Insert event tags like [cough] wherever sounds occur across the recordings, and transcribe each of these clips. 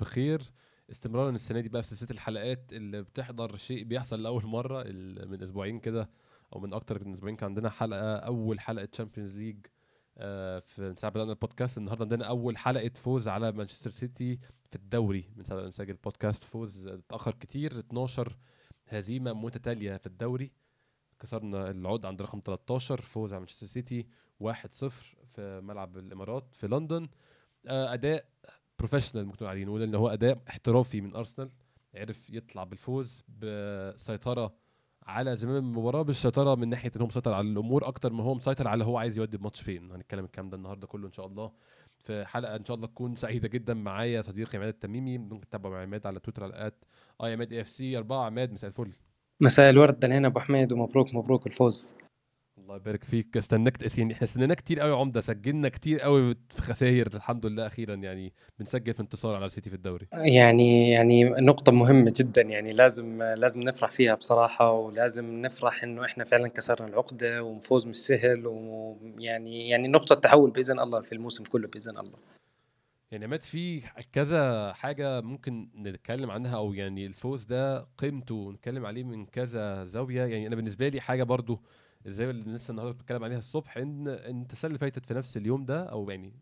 بخير. استمرارا السنة دي بقى في سلسلة الحلقات اللي بتحضر شيء بيحصل لأول مرة من أسبوعين كده أو من أكتر من أسبوعين. كان عندنا حلقة أول حلقة Champions League في ساعة بدأنا البودكاست النهارده عندنا أول حلقة فوز على مانشستر سيتي في الدوري من ساعة ما نسجل البودكاست فوز اتأخر كتير 12 هزيمة متتالية في الدوري. كسرنا العقد عند رقم 13 فوز على مانشستر سيتي 1-0 في ملعب الإمارات في لندن. آه، أداء professional ممكن عليه نقول ان هو أداء احترافي من أرسنال عرف يطلع بالفوز بسيطرة على زمام المباراة بالسيطرة من ناحية إن هو مسيطر على الأمور أكتر ما هو مسيطر على هو عايز يودي الماتش فين. هنتكلم الكلام ده النهارده كله إن شاء الله. في حلقة إن شاء الله تكون سعيدة جدا معايا صديقي عماد التميمي. ممكن تتابعوا مع عماد على تويتر على at عماد AFC 4 عماد مساء الفل. مساء الورد علينا أبو حميد ومبروك مبروك الفوز. الله يبارك فيك. استناك يعني إحنا استنينا كتير قوي عمدة. سجلنا كتير قوي في خسائر الحمد لله أخيرا يعني. بنسجل في انتصار على سيتي في الدوري. يعني يعني نقطة مهمة جدا. يعني لازم لازم نفرح فيها بصراحة ولازم نفرح إنه إحنا فعلا كسرنا العقدة ومفوز مش سهل ويعني يعني نقطة تحول بإذن الله في الموسم كله بإذن الله. يعني مات في كذا حاجة ممكن نتكلم عنها أو يعني الفوز ده قيمته نتكلم عليه من كذا زاوية. يعني أنا بالنسبة لي حاجة برضو الزاوية اللي لسه النهاردة بتكلم عليها الصبح إن إن السنة اللي فاتت في نفس اليوم ده أو يعني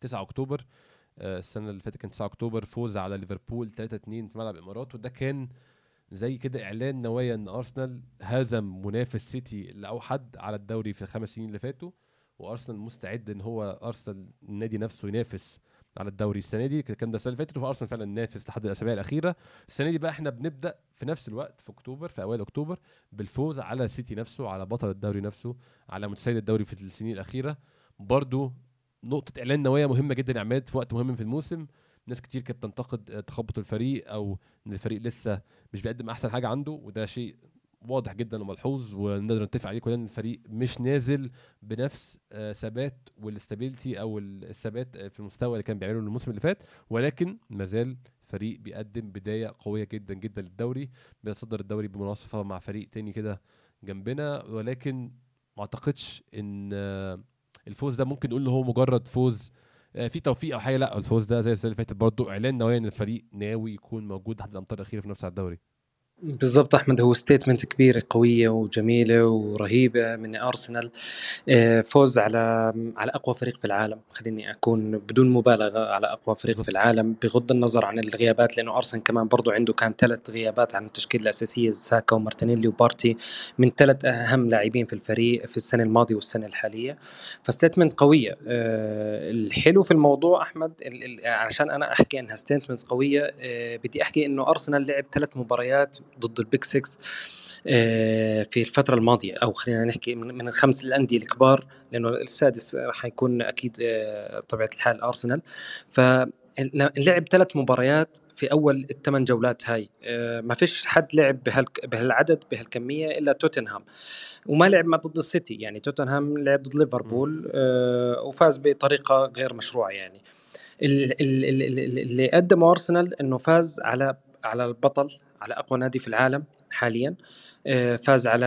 9 أكتوبر آه، السنة اللي فاتت كان 9 أكتوبر فوز على ليفربول 3-2 في ملعب الإمارات وده كان زي كده إعلان نوايا إن أرسنال هزم منافس سيتي الأوحد على الدوري في الخمس سنين اللي فاتوا وأرسنال مستعد إن هو أرسنال النادي نفسه ينافس على الدوري السنة دي. كان ده السنة اللي فاتت وارسنال فعلا نافس لحد الأسابيع الأخيرة. السنة دي بقى إحنا بنبدأ في نفس الوقت في أكتوبر في أوائل أكتوبر بالفوز على سيتي نفسه على بطل الدوري نفسه على متسيد الدوري في السنين الأخيرة. برضو نقطة إعلان نوايا مهمة جدا عماد في وقت مهم في الموسم. ناس كتير كانت بتنتقد تخبط الفريق أو إن الفريق لسه مش بيقدم أحسن حاجة عنده وده شيء واضح جدا وملحوظ ونقدر نتفق عليه كلنا إن الفريق مش نازل بنفس آه، ثبات والاستابيليتي أو الثبات آه، في المستوى اللي كان بيعمله الموسم اللي فات. ولكن مازال فريق بيقدم بداية قوية جدا جدا للدوري بيتصدر الدوري بمناصفة مع فريق تاني كده جنبنا. ولكن ما أعتقدش إن آه، الفوز ده ممكن نقول إن هو مجرد فوز في توفيق أو حاجة لأ الفوز ده زي السنة اللي فاتت برضه إعلان نوايا إن الفريق ناوي يكون موجود لحد الامتار الأخيرة في نفس الدوري. بالضبط أحمد هو statement كبيرة قوية وجميلة ورهيبة من ارسنال آه، فوز على على أقوى فريق في العالم. خليني أكون بدون مبالغة على أقوى فريق. في العالم بغض النظر عن الغيابات لأنه ارسنال كمان برضو عنده كان ثلاث غيابات عن التشكيلة الأساسية ساكا ومارتينيلي وبارتي من ثلاث أهم لاعبين في الفريق في السنة الماضية والسنة الحالية. ف statement قوية. آه، الحلو في الموضوع أحمد عشان أنا أحكي إنها statement قوية آه، بدي أحكي إنه ارسنال لعب ثلاث مباريات ضد ال big 6 آه، في الفترة الماضية أو خلينا نحكي من الخمس الأندية الكبار لأنه السادس راح يكون أكيد آه، بطبيعة الحال أرسنال. ف لعب ثلاث مباريات في أول الثمان جولات هاي آه، ما فيش حد لعب بهالك بهالعدد بهالكمية إلا توتنهام. وما لعب مع ضد السيتي يعني توتنهام لعب ضد ليفربول وفاز بطريقة غير مشروعة يعني. ال- ال- ال- ال- اللي قدمه أرسنال إنه فاز على على البطل على أقوى نادي في العالم حاليا آه، فاز على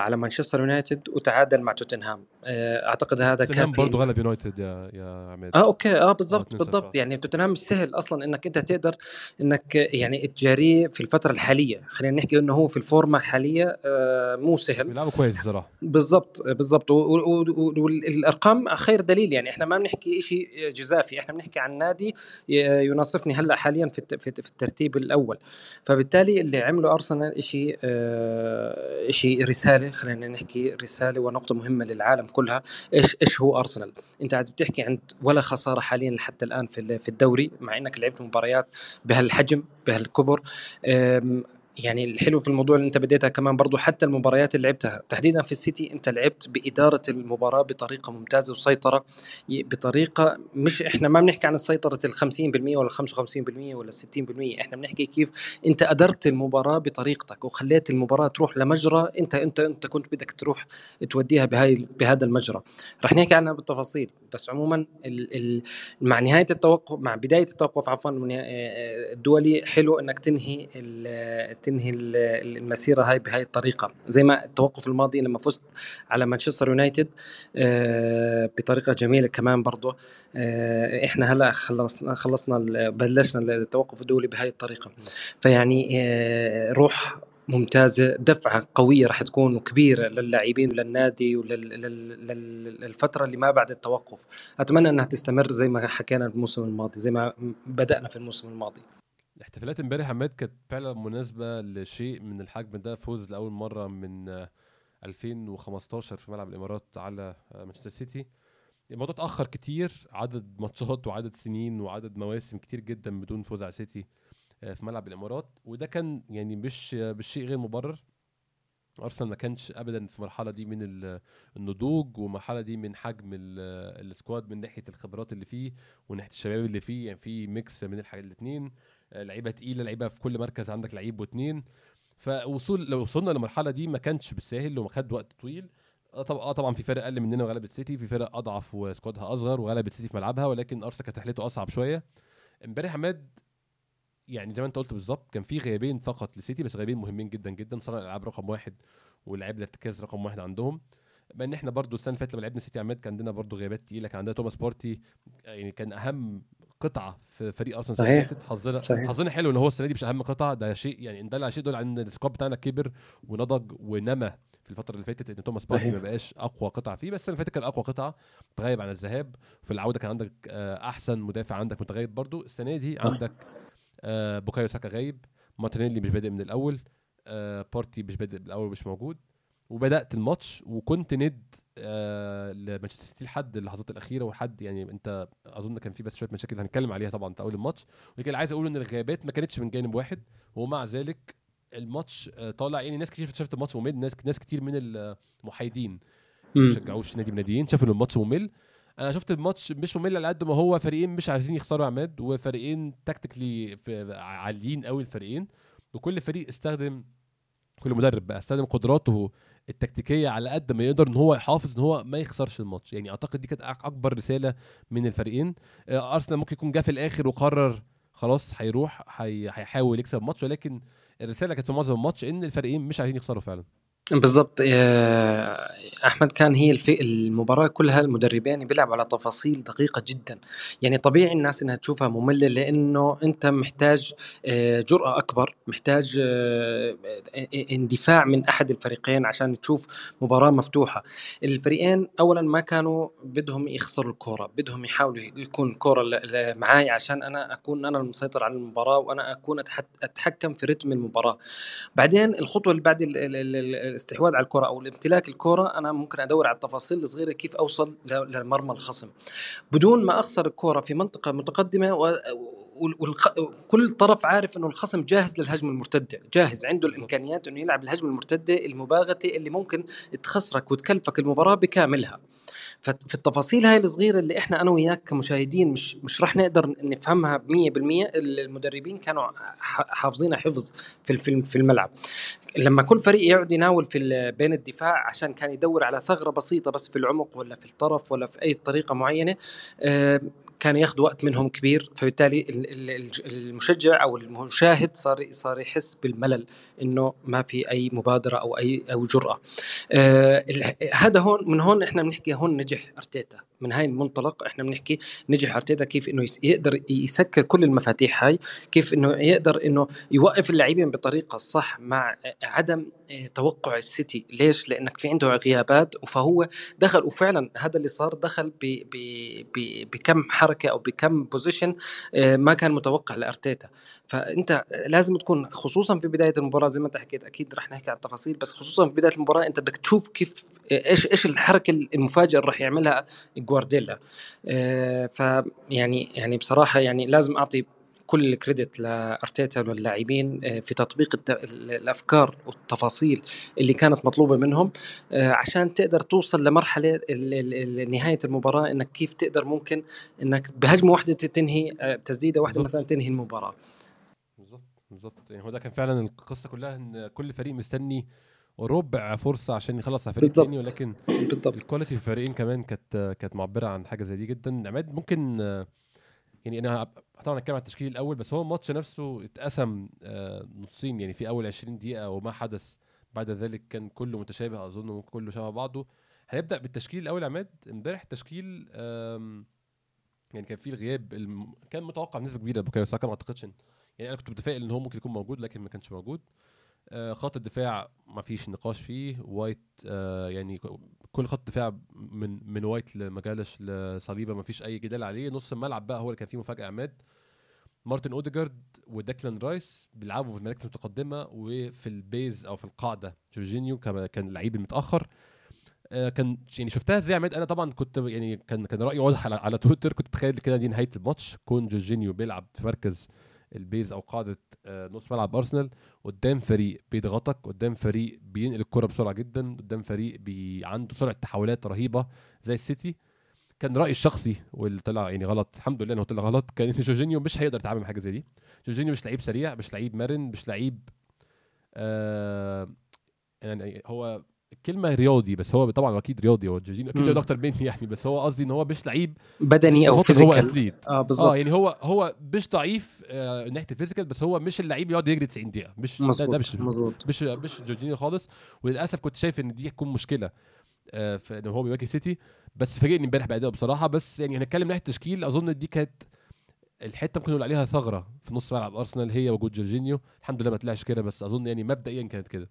على مانشستر يونايتد وتعادل مع توتنهام. أعتقد هذا كان برضه غلب يونايتد يا يا عماد. آه okay. آه بالضبط بالضبط. يعني توتنهام مش سهل أصلا إنك أنت تقدر إنك يعني تجاريه في الفترة الحالية. خلينا نحكي إنه هو في الفورمة الحالية آه مو سهل. بيلعبوا كويس بصراحة. بالضبط بالضبط. والأرقام خير دليل. يعني إحنا ما بنحكي شيء جزافي إحنا بنحكي عن نادي يناصفني هلأ حاليا في في الترتيب الأول. فبالتالي اللي عمله أرسنال شيء آه شيء رسالة خلينا نحكي رسالة ونقطة مهمة للعالم كلها إيش إيش هو أرسنال؟ أنت قاعد بتحكي عن ولا خسارة حاليا حتى الآن في في الدوري مع إنك لعبت مباريات بهالحجم بهالكبر يعني الحلو في الموضوع اللي انت بديتها كمان برضو حتى المباريات اللي لعبتها. تحديدا في السيتي انت لعبت بإدارة المباراة بطريقة ممتازة وسيطرة بطريقة مش إحنا ما بنحكي عن السيطره ال 50% ولا 55% ولا 60% إحنا بنحكي كيف انت أدرت المباراة بطريقتك وخليت المباراة تروح لمجرى انت انت انت كنت بدك تروح توديها بهاي بهذا المجرى. رح نحكي عنها بالتفاصيل. بس عموما ال ال مع نهاية التوقف مع بداية التوقف عفوا الدولي حلو إنك تنهي تنهي المسيرة هاي بهاي الطريقة. زي ما التوقف الماضي لما فزت على مانشستر يونايتد آه، بطريقة جميلة كمان برضه آه، إحنا هلأ خلصنا خلصنا بلشنا التوقف الدولي بهاي الطريقة. فيعني آه، روح ممتازة دفعة قوية راح تكون كبيره للاعبين وللنادي وللفتره اللي ما بعد التوقف. أتمنى إنها تستمر زي ما حكينا الموسم الماضي زي ما بدأنا في الموسم الماضي. الاحتفالات امبارح عماد كانت فعلا مناسبة لشيء من الحجم ده فوز لأول مرة من 2015 في ملعب الإمارات على مانشستر سيتي. الموضوع اتأخر كتير عدد ماتشات وعدد سنين وعدد مواسم كتير جدا بدون فوز على سيتي. في ملعب الإمارات. وده كان يعني مش بالشيء غير مبرر. أرسنال ما كانش ابدا في المرحله دي من النضوج والمرحله دي من حجم ال squad من ناحية الخبرات اللي فيه وناحية الشباب اللي فيه. يعني في mix من الحاجات الاثنين آه، لعيبة تقيلة لعيبة في كل مركز عندك لعيب واثنين فوصول لو وصلنا للمرحلة دي ما كانش بالساهل وخد وقت طويل. طبعا آه طبعا في فرق أقل مننا وغلبت سيتي. في فرق أضعف و squad ها أصغر وغلبت سيتي في ملعبها. ولكن أرسنال كانت رحلته أصعب شوية. إمبارح عماد يعني زي ما انت قلت بالظبط كان في غيابين فقط لسيتي بس غيابين مهمين جدا جدا صنع الألعاب رقم واحد واللاعب الارتكاز رقم واحد عندهم. بما إن إحنا برضو السنة اللي فاتت لما لعبنا سيتي عماد كان عندنا برضو غيابات تقيلة كان عندنا توماس بارتي يعني كان أهم قطعة في فريق أرسنال السنة اللي فاتت. حظنا حظنا حلو إن هو السنة دي مش أهم قطعة ده شيء يعني إن ده شيء دول ان ال squad بتاعنا كبر ونضج ونمى في الفترة اللي فاتت إن توماس بارتي ما بقاش أقوى قطعة فيه. بس السنة اللي فاتت كان أقوى قطعة تغيب عن الذهاب. في العودة كان عندك آه، أحسن مدافع عندك متغيب برضو. السنة دي عندك آه بوكايو ساكا غايب. مارتينيلي مش بادئ من الأول. آه بارتي مش بادئ من الأول مش موجود. وبدأت الماتش وكنت ند آه لمانشستر سيتي لحد اللحظات الأخيرة ولحد يعني أنت أظن كان في بس شوية مشاكل هنتكلم عليها طبعا في أول الماتش. ولكن عايز أقول إن الغيابات ما كانتش من جانب واحد. ومع ذلك الماتش آه طالع يعني ناس كتير شافت الماتش ممل. ناس ناس كتير من المحايدين ما شجعوش نادي من ناديين شافوا إن الماتش ممل. أنا شفت الماتش مش ممل على قد ما هو فريقين مش عايزين يخسروا عماد وفريقين تكتيكلي عاليين قوي الفريقين وكل فريق استخدم كل مدرب بقى استخدم قدراته التكتيكية على قد ما يقدر إن هو يحافظ إن هو ما يخسرش الماتش. يعني أعتقد دي كانت أكبر رسالة من الفريقين. آه، أرسنال ممكن يكون جه في الآخر وقرر خلاص هيروح هيحاول يكسب الماتش ولكن الرسالة كانت في معظم الماتش إن الفريقين مش عايزين يخسروا فعلا. بالضبط أحمد كان هي الف... المباراة كلها المدربين بيلعبوا على تفاصيل دقيقة جدا. يعني طبيعي الناس إنها تشوفها مملة لأنه أنت محتاج آه، جرأة أكبر محتاج آه، اندفاع من أحد الفريقين عشان تشوف مباراة مفتوحة. الفريقين اولا ما كانوا بدهم يخسروا الكورة بدهم يحاولوا يكون الكورة معاي عشان أنا أكون أنا المسيطر على المباراة وأنا أكون أتحكم في رتم المباراة. بعدين الخطوة اللي بعد الاستحواذ على الكرة أو الامتلاك الكرة أنا ممكن أدور على التفاصيل الصغيرة كيف أوصل لمرمى الخصم بدون ما أخسر الكرة في منطقة متقدمة و وكل طرف عارف إنه الخصم جاهز للهجمة المرتدة، جاهز عنده الإمكانيات إنه يلعب الهجمة المرتدة المباغتة اللي ممكن تخسرك وتكلفك المباراة بكاملها. ففي التفاصيل هاي الصغيرة اللي إحنا أنا وياك كمشاهدين مش مش راح نقدر نفهمها 100% المدربين كانوا حافظينها حفظ في في الملعب. لما كل فريق يقعد يناول في بين الدفاع عشان كان يدور على ثغرة بسيطة بس في العمق ولا في الطرف ولا في أي طريقة معينة كان ياخذ وقت منهم كبير فبالتالي المشجع أو المشاهد صار صار يحس بالملل إنه ما في أي مبادرة أو أي أو جرأة. آه هذا هون من هون إحنا بنحكي هون نجح أرتيتا. من هاي المنطلق إحنا بنحكي نجح أرتيتا كيف إنه يقدر يسكر كل المفاتيح هاي كيف إنه يقدر إنه يوقف اللاعبين بطريقة صح مع عدم آه، توقع السيتي. ليش؟ لأنك في عنده غيابات فهو دخل وفعلا هذا اللي صار دخل بكم حركة أو بكم position آه، ما كان متوقع لأرتيتا. فأنت لازم تكون خصوصا في بداية المباراة زي ما أنت حكيت أكيد رح نحكي عن التفاصيل بس خصوصا في بداية المباراة أنت بدك تشوف كيف إيش إيش الحركة المفاجئة اللي رح يعملها جوارديولا. آه، فيعني يعني بصراحة يعني لازم أعطي كل الكريدت لأرتيتا واللاعبين آه، في تطبيق الأفكار والتفاصيل اللي كانت مطلوبة منهم آه، عشان تقدر توصل لمرحلة نهاية المباراة إنك كيف تقدر ممكن إنك بهجمة واحدة تنهي تسديدة واحدة مثلا تنهي المباراة. بالظبط بالظبط. يعني هو ده كان فعلا القصة كلها إن كل فريق مستني ربع فرصة عشان يخلص على فريق الثاني ولكن بالضبط. الكواليتي الفريقين كمان كانت كانت معبرة عن حاجة زي دي جدا. عماد ممكن يعني أنا طبعا هتكلم عن التشكيل الأول بس هو الماتش نفسه اتقسم آه، نصين. يعني في أول 20 دقيقة وما حدث بعد ذلك كان كله متشابه أظن وكله شبه بعضه. هنبدأ بالتشكيل الأول عماد. امبارح التشكيل يعني كان فيه الغياب الم... كان متوقع بنسبة كبيرة بوكايو ساكا ما أعتقدش يعني أنا كنت متفائل إن هو ممكن يكون موجود لكن ما كانش موجود. آه، خط الدفاع ما فيش نقاش فيه. وايت آه، يعني كل خط دفاع من من وايت لماجاليش لصليبة ما فيش أي جدال عليه. نص الملعب بقى هو اللي كان فيه مفاجأة عماد. مارتن أوديجارد وديكلان رايس بيلعبوا في المراكز المتقدمة وفي ال base أو في القاعدة. جورجينيو كان اللعيب المتاخر آه، كان يعني شفتها إزاي عماد؟ أنا طبعا كنت يعني كان كان رأيي واضح على, على تويتر. كنت متخيل كده دي نهاية الماتش. كون جورجينيو بيلعب في مركز ال base أو قاعدة آه، نص ملعب أرسنال قدام فريق بيضغطك قدام فريق بينقل الكرة بسرعة جدا قدام فريق بي عنده سرعة تحولات رهيبة زي السيتي. كان رأيي الشخصي واللي طلع يعني غلط الحمد لله إنه طلع غلط كان إن جورجينيو مش هيقدر يتعامل مع حاجة زي دي. جورجينيو مش لعيب سريع مش لعيب مرن مش لعيب آه يعني هو كلمة رياضي بس هو طبعا أكيد رياضي هو جورجينيو أكيد رياضي أكتر مني يعني بس هو قصدي إن هو مش لعيب بدني أو physical هو athlete. آه بالظبط. آه يعني هو هو مش ضعيف آه ناحية ال physical بس هو مش اللعيب يقعد يجري 90 دقيقة. مش مزبوط. ده, ده مش مزبوط. مش مش جورجينيو خالص. وللأسف كنت شايف إن دي هتكون مشكلة آه في إن هو بيواجه سيتي. بس فاجئني امبارح بادائه بصراحة. بس يعني هنتكلم ناحية التشكيل أظن دي كانت الحتة ممكن نقول عليها ثغرة في نص ملعب أرسنال هي وجود جورجينيو. الحمد لله ما طلعش كده بس أظن يعني مبدئيا كانت كده.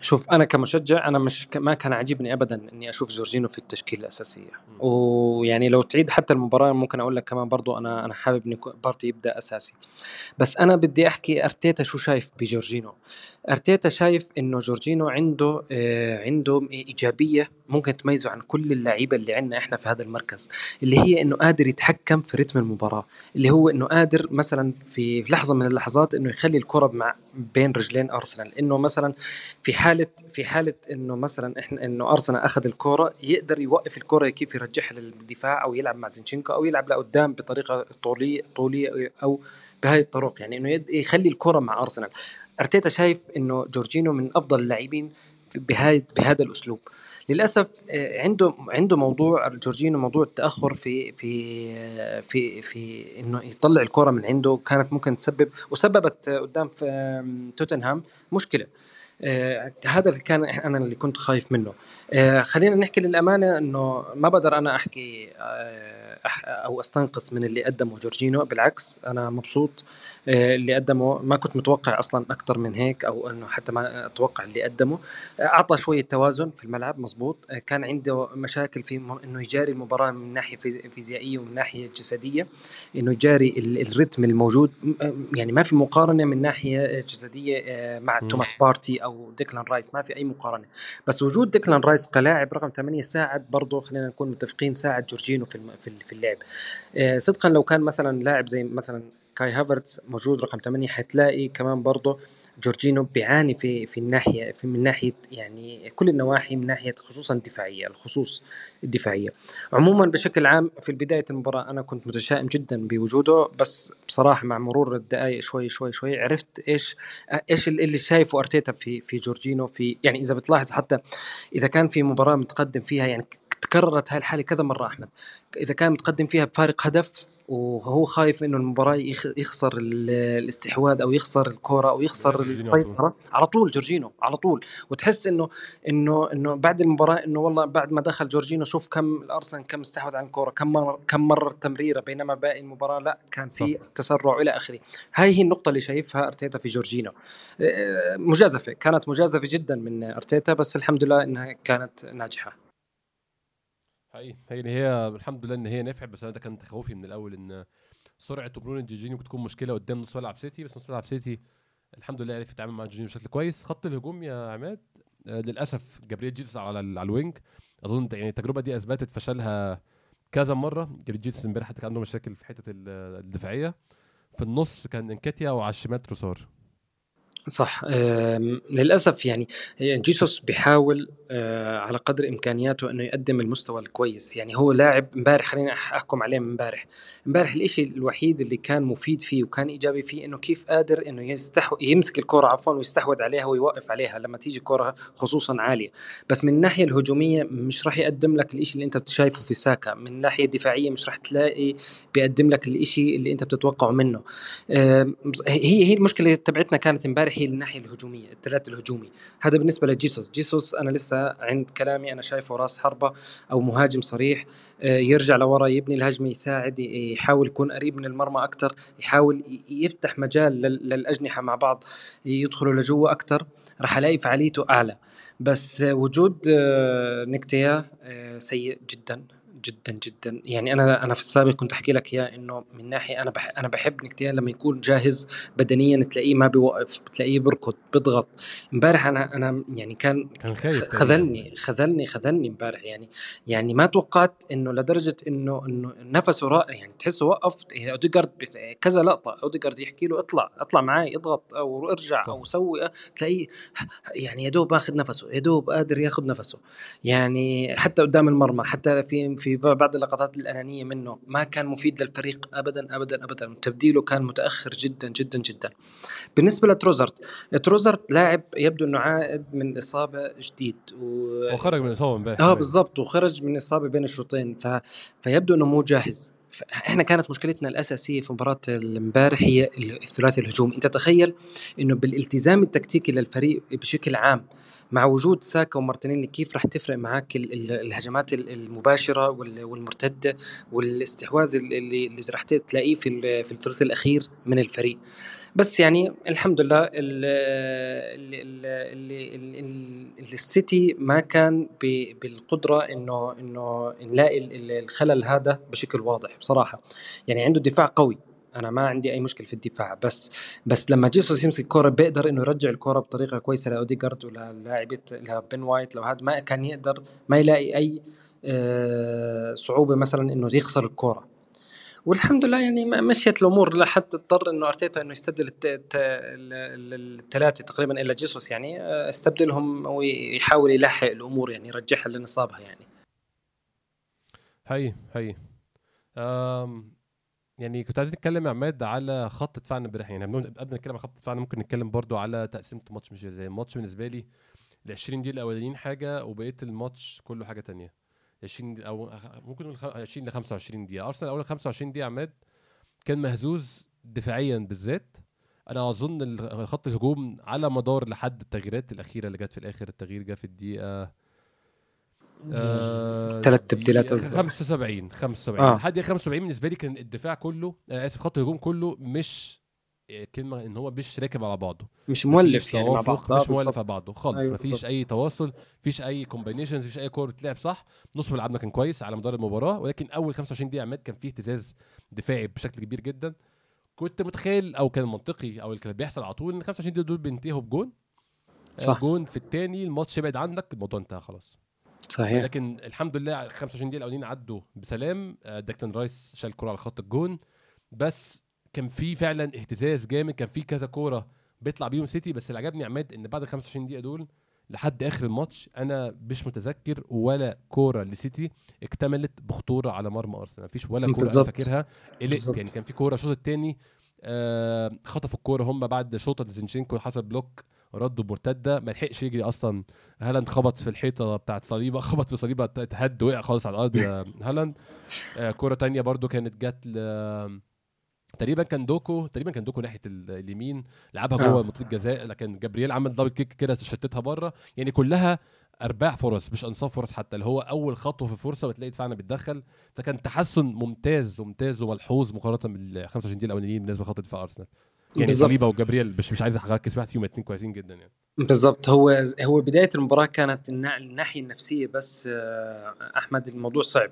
شوف أنا كمشجع أنا مش ما كان عاجبني ابدا إني أشوف جورجينو في التشكيلة الأساسية. ويعني لو تعيد حتى المباراة ممكن أقول لك كمان برضو أنا أنا حابب اني بارتي يبدأ أساسي. بس أنا بدي أحكي أرتيتا شو شايف بجورجينو أرتيتا شايف إنه جورجينو عنده آه عنده إيجابية ممكن تميزه عن كل اللعيبة اللي عندنا إحنا في هذا المركز اللي هي إنه قادر يتحكم في رتم المباراة اللي هو إنه قادر مثلا في لحظة من اللحظات إنه يخلي الكرة مع بين رجلين أرسنال إنه مثلا في حالة في حالة إنه مثلا إحنا إنه أرسنال أخذ الكره يقدر يوقف الكره كيف يرجعها للدفاع أو يلعب مع زينشينكو أو يلعب لقدام بطريقة طولية طولية أو بهذه الطرق. يعني إنه يخلي الكره مع أرسنال. أرتيتا شايف إنه جورجينو من أفضل اللاعبين بهذا بهذا الأسلوب. للأسف آه، عنده عنده موضوع جورجينو موضوع التأخر في في آه، في في إنه يطلع الكره من عنده كانت ممكن تسبب وسببت قدام في توتنهام مشكلة. آه هذا اللي كان أنا اللي كنت خايف منه. آه خلينا نحكي للأمانة إنه ما بقدر أنا أحكي آه أو أستنقص من اللي قدمه جورجينو بالعكس أنا مبسوط. آه، اللي قدمه ما كنت متوقع أصلا أكثر من هيك أو إنه حتى ما أتوقع اللي قدمه. آه، أعطى شوية توازن في الملعب مزبوط. آه، كان عنده مشاكل في إنه يجاري المباراه من ناحية فيزيائية ومن ناحية جسدية إنه يجاري ال rhythm الموجود يعني ما في مقارنة من ناحية جسدية مع. توماس بارتي أو ديكلان رايس. ما في أي مقارنة. بس وجود ديكلان رايس كلاعب رقم 8 ساعد برضه خلينا نكون متفقين ساعد جورجينو في في اللعب. صدقا لو كان مثلا لاعب زي مثلا كاي هافرتز موجود رقم 8 حتلاقي كمان برضه جورجينو بيعاني في في الناحية في من ناحية يعني كل النواحي من ناحية خصوصا الدفاعية الخصوص الدفاعية. عموما بشكل عام في بداية المباراة أنا كنت متشائم جدا بوجوده بس بصراحة مع مرور الدقائق شوي شوي شوي عرفت إيش إيش اللي شايفه أرتيتا في في جورجينو في يعني إذا بتلاحظ حتى إذا كان في مباراة متقدم فيها يعني تكررت هاي الحالة كذا مرة أحمد. إذا كان متقدم فيها بفارق هدف وهو خايف إنه المباراة يخسر الاستحواذ أو يخسر الكرة أو يخسر السيطرة. على طول جورجينو على طول. وتحس إنه إنه إنه بعد المباراة إنه والله بعد ما دخل جورجينو شوف كم الأرسنال كم استحوذ على الكرة كم مر كم مرر تمريرة بينما باقي المباراة لا كان في تسرع إلى آخره. هاي هي النقطة اللي شايفها أرتيتا في جورجينو. آه، مجازفة كانت مجازفة جدا من أرتيتا بس الحمد لله إنها كانت ناجحة. هي هي هي الحمد لله إن هي نفعت بس أنا ده كان تخوفي من الأول إن سرعة ومرونه جورجينيو ممكن تكون مشكلة قدام نص ملعب سيتي بس نص ملعب سيتي الحمد لله عرف يتعامل مع جورجينيو بشكل كويس. خط الهجوم يا عماد آه، للأسف جابريل جيسس على ال wing. أظن يعني التجربة دي أثبتت فشلها كذا مرة. جابريل جيسس إمبارح حتى كان عنده مشاكل في حتة الدفاعية. في النص كان انكيتيا وعلى الشمال تروسار. صح. للأسف يعني جيسوس بيحاول آه، على قدر إمكانياته إنه يقدم المستوى الكويس. يعني هو لاعب امبارح خلينا أحكم عليه امبارح. امبارح الإشي الوحيد اللي كان مفيد فيه وكان إيجابي فيه إنه كيف قادر إنه يستحو يمسك الكرة عفوا ويستحوذ عليها ويوقف عليها لما تيجي كرة خصوصا عالية. بس من الناحية الهجومية مش راح يقدم لك الإشي اللي أنت شايفه في ساكا. من الناحية الدفاعية مش راح تلاقي بيقدم لك الإشي اللي أنت بتتوقعه منه. هي هي المشكلة تبعتنا كانت امبارح هي الناحية الهجومية الثلاث الهجومي هذا بالنسبة لجيسوس. جيسوس أنا لسه عند كلامي أنا شايفه راس حربة أو مهاجم صريح آه، يرجع لورا يبني الهجمة يساعد يحاول يكون قريب من المرمى أكثر يحاول يفتح مجال للأجنحة مع بعض يدخلوا لجوا أكثر راح ألاقي فعاليته أعلى. بس وجود آه، نكتيا آه، سيء جدا. جدا جدا. يعني أنا أنا في السابق كنت أحكي لك اياه إنه من ناحية أنا بح أنا بحب نكتيان لما يكون جاهز بدنيا تلاقيه ما بيوقف تلاقيه بيركض بيضغط. إمبارح أنا أنا يعني كان كان خايف خذلني خذلني خذلني إمبارح. يعني يعني ما توقعت إنه لدرجة إنه إنه نفسه رائع يعني تحسه وقف. أوديجارد كذا لقطة. أوديجارد يحكي له اطلع اطلع معي اضغط أو ارجع أو سوي. تلاقيه يعني يا دوب آخذ نفسه يا دوب قادر ياخذ نفسه. يعني حتى قدام المرمى حتى في في في بعض اللقطات الأنانية منه. ما كان مفيد للفريق ابدا ابدا ابدا. تبديله كان متأخر جدا جدا جدا. بالنسبة لتروزرت تروزرت لاعب يبدو إنه عائد من إصابة جديد و... وخرج من إصابة امبارح آه بالضبط. وخرج من إصابة بين الشوطين. ف... فيبدو إنه مو جاهز. إحنا كانت مشكلتنا الأساسية في مباراة امبارح هي الثلاثي الهجومي أنت تخيل إنه بالالتزام التكتيكي للفريق بشكل عام مع وجود ساكا ومارتينيلي كيف راح تفرق معاك الهجمات المباشرة والمرتدة والاستحواذ اللي, راح تلاقيه في الثلث الأخير من الفريق. بس يعني الحمد لله السيتي ما كان بالقدرة إنه إنه نلاقي الخلل هذا بشكل واضح بصراحة. يعني عنده دفاع قوي. أنا ما عندي أي مشكلة في الدفاع. بس بس لما جيسوس يمسك الكوره بيقدر إنه يرجع الكورة بطريقة كويسة لأوديجارد ولاعيبه لبن وايت لو هذا ما كان يقدر ما يلاقي أي آه، صعوبة مثلا إنه يخسر الكورة. والحمد لله يعني مشيت الأمور لحد اضطر إنه أرتيتا إنه يستبدل الثلاثه تقريبا إلا جيسوس يعني آه، استبدلهم ويحاول يلحق الأمور يعني يرجعها لنصابها يعني. هي هي. يعني كنت عايز نتكلم يا عماد على خط دفاعنا امبارح. يعني قبل ما نتكلم على خط دفاعنا ممكن نتكلم برضو على تقسيمة الماتش مش إزاي الماتش بالنسبة لي ال 20 دقيقة الأولانيين حاجة وبقية الماتش كله حاجة تانية. 20 أو ممكن نقول 20 ل 25 دقيقة. أرسنال أول 25 دقيقة عماد كان مهزوز دفاعيا بالذات. أنا أظن خط الهجوم على مدار لحد التغييرات الأخيرة اللي جت في الآخر التغيير جه في الدقيقة آه ثلاث تبديلات 75 75 آه. لحد 75 بالنسبة لي كان الدفاع كله آه آسف خط الهجوم كله مش آه، كلمة إن هو مش راكب على بعضه. مش مولف يعني مع بعض. مش مولف على بعضه. خالص أيوة مفيش أي تواصل مفيش أي combinations مفيش أي كوره بتلعب صح؟ نص ملعبنا كان كويس على مدار المباراة ولكن أول 25 دقيقة عماد كان فيه اهتزاز دفاعي بشكل كبير جدا. كنت متخيل أو كان منطقي أو اللي كان بيحصل على طول إن 25 دقيقة دول بينتهوا بجون. صح. جون في الثاني الماتش يبعد عنك الموضوع انتهى خلاص. صحيح. لكن الحمد لله 25 دقيقة الأولين عدوا بسلام. آه، ديكلان رايس شال كوره على خط الجون. بس كان في فعلا اهتزاز جامد كان في كذا كورة بيطلع بيهم سيتي بس اللي عجبني عماد إن بعد ال 25 دقيقة دول لحد آخر الماتش أنا مش متذكر ولا كورة لسيتي اكتملت بخطورة على مرمى أرسنال. مفيش ولا كورة أنا فاكرها. يعني كان في كورة الشوط الثاني آه خطفوا الكورة هم بعد شوطة لزينشينكو حصل بلوك ردوا بمرتده ما لحقش يجري أصلا. هالاند خبط في الحيطة بتاعت صليبة خبط في صليبة اتهد وقع خالص على الأرض. هالاند. آه، كره تانية برضو كانت جت ل تقريبا كان دوكو تقريبا كان دوكو ناحية اليمين لعبها جوه آه. منطقه الجزاء لكن جابرييل عمل دبل كيك كده شتتها بره. يعني كلها أرباع فرص مش أنصاف فرص حتى اللي هو أول خطوه في فرصة وتلاقي دفاعنا بيتدخل. فكان تحسن ممتاز وممتاز وملحوظ مقارنة بال 25 دقيقة الأولانيين بالنسبة لخط دفاع أرسنال. يعني صليبة وجابرييل مش مش عايز اركز واحد فيهم الاثنين كويسين جدا يعني. بالضبط. هو هو بداية المباراة كانت الناحية النفسية بس آه، أحمد الموضوع صعب.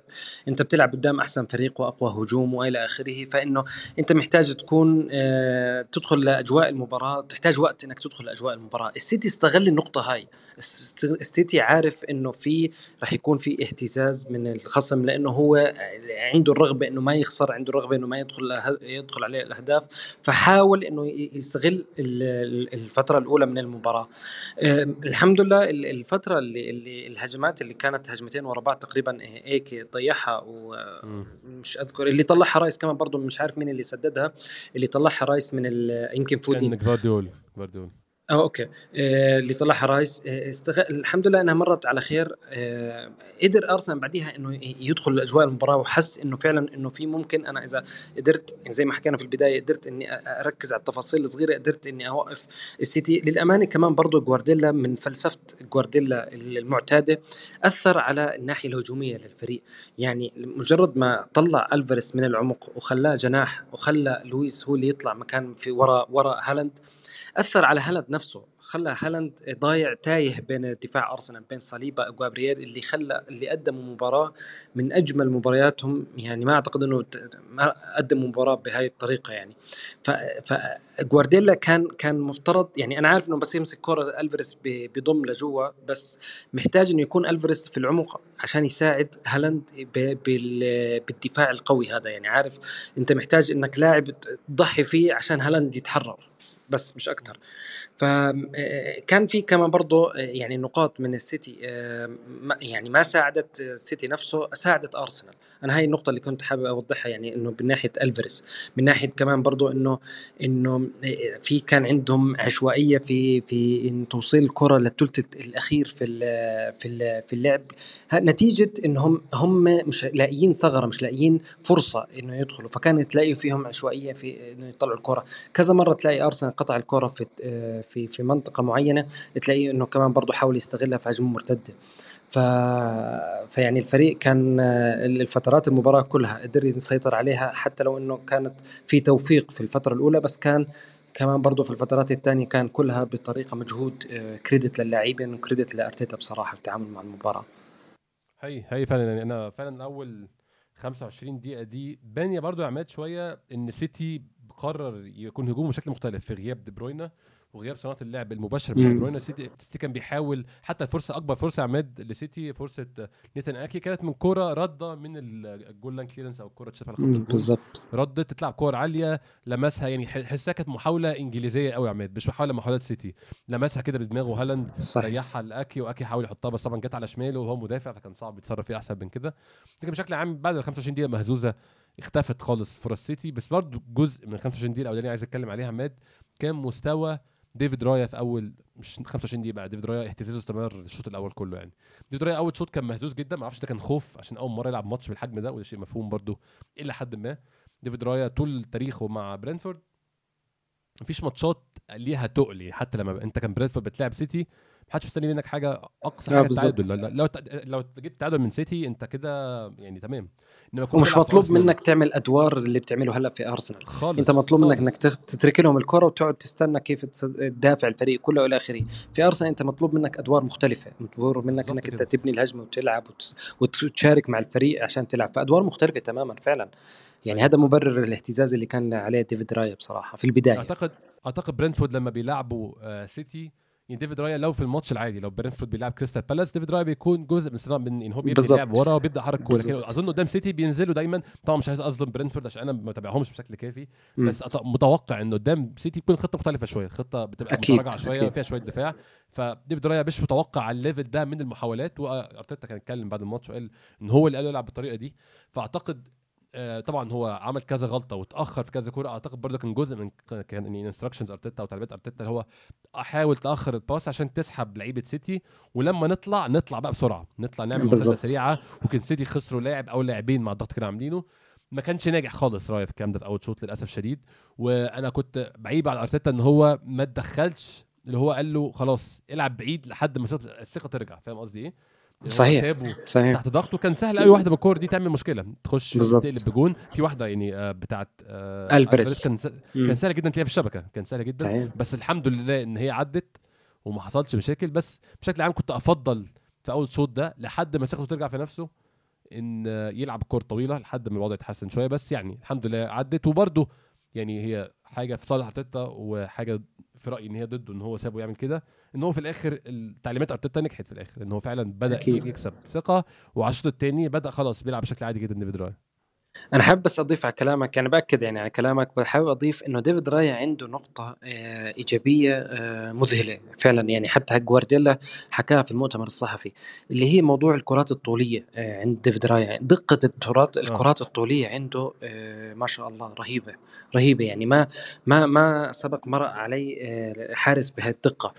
أنت بتلعب قدام أحسن فريق وأقوى هجوم وإلى آخره فإنه أنت محتاج تكون آه، تدخل لأجواء المباراة تحتاج وقت إنك تدخل لأجواء المباراة. السيتي استغل النقطة هاي. السيتي عارف إنه في راح يكون في اهتزاز من الخصم لأنه هو عنده الرغبة إنه ما يخسر عنده الرغبة إنه ما يدخل يدخل عليه الأهداف. فحاول إنه يستغل الفترة الأولى من المباراة. الحمد لله الفترة اللي, اللي الهجمات اللي كانت هجمتين ورا بعض تقريبا هيك ضيعها ومش أذكر اللي طلعها رايس كمان برضه مش عارف مين اللي سددها اللي طلعها رايس من يمكن فودين جوارديول جوارديول آه أوكي. آه اللي طلعها رايس. آه استغ... الحمد لله إنها مرت على خير. آه قدر أرسنال بعديها إنه يدخل أجواء المباراة وحس إنه فعلا إنه في ممكن أنا إذا قدرت يعني زي ما حكينا في البداية قدرت إني أركز على التفاصيل الصغيرة قدرت إني أوقف السيتي. للأمانة كمان برضه جوارديلا من فلسفة جوارديلا المعتادة أثر على الناحية الهجومية للفريق. يعني مجرد ما طلع ألفاريس من العمق وخلاه جناح وخلى لويس هو اللي يطلع مكانه في ورا ورا هالاند أثر على هالاند نفسه خلى هالاند ضايع تايه بين دفاع أرسنال بين صليبا وجابرييل اللي خلى اللي قدموا مباراة من أجمل مبارياتهم يعني ما أعتقد إنه ما قدموا مباراة بهاي الطريقة يعني. ف كان كان مفترض يعني أنا عارف إنه بس يمسك كره ألفريس بيضم لجوا بس محتاج إنه يكون ألفريس في العمق عشان يساعد هالاند بالدفاع القوي هذا يعني. عارف أنت محتاج إنك لاعب تضحي فيه عشان هالاند يتحرر. بس مش أكثر فكان في كمان برضه يعني نقاط من السيتي يعني ما ساعدت السيتي نفسه ساعدت أرسنال. أنا هاي النقطة اللي كنت حابب أوضحها يعني إنه من ناحية الفريس من ناحية كمان برضه إنه إنه في كان عندهم عشوائية في في إن توصيل الكرة للثلث الأخير في في في اللعب. نتيجة إنهم هم مش لاقيين ثغرة مش لاقيين فرصة إنه يدخلوا. فكان تلاقي فيهم عشوائية في إنه يطلعوا الكرة. كذا مرة تلاقي أرسنال قطع الكرة في في في منطقة معينة تلاقيه إنه كمان برضه حاول يستغلها في هجمه مرتدة. ف... فيعني الفريق كان الفترات المباراة كلها قدر يسيطر عليها حتى لو إنه كانت في توفيق في الفترة الأولى بس كان كمان برضه في الفترات الثانية كان كلها بطريقة مجهود كريدت للاعبين وكريدت لأرتيتا بصراحة في التعامل مع المباراة. هي هي فعلا يعني أنا فعلا أول 25 دقيقة دي بانيه برضو عماد شوية إن سيتي قرر يكون هجومه بشكل مختلف في غياب دي بروينا. وغياب صناعة اللعب المباشر من دي بروينه سيتي, سيتي كان بيحاول حتى الفرصه أكبر فرصة عماد لسيتي فرصة ناثان اكي كانت من كوره رده من الجول line clearance أو الكوره تشبه الخط بالظبط. ردت تطلع كور عالية لمسها يعني حسها كانت محاولة إنجليزية قوي عماد مش محاولة محاولات سيتي. لمسها كده بدماغه هالاند ريحها لاكي واكي حاول يحطها بس طبعا جت على شماله وهو مدافع فكان صعب يتصرف فيها أحسن من كده. لكن بشكل عام بعد ال 25 دقيقة مهزوزة اختفت خالص فرص سيتي. بس برضه جزء من 25 دقيقة الأولانية عايز أتكلم عليها عماد. كان مستوى ديفيد رايا في أول مش 25 دقيقة بقى ديفيد رايا اهتزازه استمر الشوط الأول كله يعني. ديفيد رايا أول شوط كان مهزوز جدا ما أعرفش ده كان خوف عشان أول مرة يلعب ماتش بالحجم ده وده شيء مفهوم برضه إلى حد ما. ديفيد رايا طول تاريخه مع برينفورد مفيش ماتشات ليها تقل حتى لما أنت كان برينفورد بتلعب سيتي محدش مستني منك حاجة أقصى حاجة التعادل لو لو جبت تعادل من سيتي أنت كده يعني تمام. إنما مش مطلوب منك تعمل أدوار اللي بتعمله هلا في أرسنال. خالص. أنت مطلوب خالص. منك إنك تترك لهم الكرة وتقعد تستنى كيف تدافع الفريق كله إلى آخره. في أرسنال أنت مطلوب منك أدوار مختلفة. مطلوب منك إنك أنت تبني الهجمة وتلعب وتشارك مع الفريق عشان تلعب. فأدوار مختلفة تماما فعلا. يعني هذا مبرر الاهتزاز اللي كان عليه ديفيد رايا بصراحة في البداية. اعتقد أعتقد برنتفورد لما بيلعبوا آه سيتي يعني ديفيد رايا لو في الماتش العادي لو برينفورد بيلعب كريستال بالاس ديفيد رايا بيكون جزء من صناعه من ان هو بيبدا يلعب ورا وبيبدأ يحرك كورة. لكن أظن قدام سيتي بينزلوا دايما. طبعا مش عايز أظلم برينفورد عشان أنا ما بتابعهمش بشكل كافي. بس متوقع انه قدام سيتي تكون خطة مختلفة شوية. خطة بتبقى متراجعه شوية أكيد. فيها شوية دفاع. فديفيد رايا مش متوقع على ال level ده من المحاولات. وأرتيتا كان اتكلم بعد الماتش وقال إن هو اللي قال يلعب بالطريقة دي. فأعتقد طبعا هو عمل كذا غلطة وتأخر في كذا كورة. أعتقد برضه كان جزء من كان يعني instructions أرتيتا وتعليمات أرتيتا اللي هو حاول تأخر ال pass عشان تسحب لعيبة سيتي. ولما نطلع نطلع بقى بسرعة. نطلع نعمل مرتده سريعة. وكان سيتي خسروا لاعب أو لاعبين مع الضغط كانوا عاملينه. ما كانش ناجح خالص رايا في الكلام ده في أول شوط للأسف شديد. وأنا كنت بعيب على أرتيتا إن هو ما تدخلش اللي هو قال له خلاص العب بعيد لحد ما الثقة ترجع. فاهم قصدي إيه؟ صحيح صحيح. تحت ضغط وكان سهل قوي واحدة بالكور دي تعمل مشكلة. تخش. تقلب بجون في واحدة يعني آه، بتاعت آه الفاريز كان كان سهل جدا تلاقيها في الشبكة كان سهل جدا. صحيح. بس الحمد لله إن هي عدت وما حصلش مشاكل. بس بشكل عام كنت أفضل في أول شوط ده لحد ما ثقته ترجع في نفسه إن يلعب كور طويلة لحد ما الوضع يتحسن شوية. بس يعني الحمد لله عدت. وبرده يعني هي حاجة في صالح أرتيتا وحاجة في رأيي إن هي ضده إن هو سابه يعمل كده. إن هو في الآخر التعليمات أرتيتا نجحت في الآخر إن هو فعلا بدأ أكيد. يكسب ثقة وعلى الشوط الثاني بدأ خلاص بيلعب بشكل عادي جدا ديفيد رايا أنا حابب بس أضيف على كلامك أنا بأكد يعني على كلامك بحاول أضيف إنه ديفيد رايا عنده نقطة آه، إيجابية آه، مذهلة. فعلا يعني حتى جوارديولا حكاها في المؤتمر الصحفي اللي هي موضوع الكرات الطولية آه، عند ديفيد رايا دقة الكرات الكرات الطولية عنده ما شاء الله رهيبة رهيبة يعني. ما ما ما سبق مرق علي حارس بهالدقه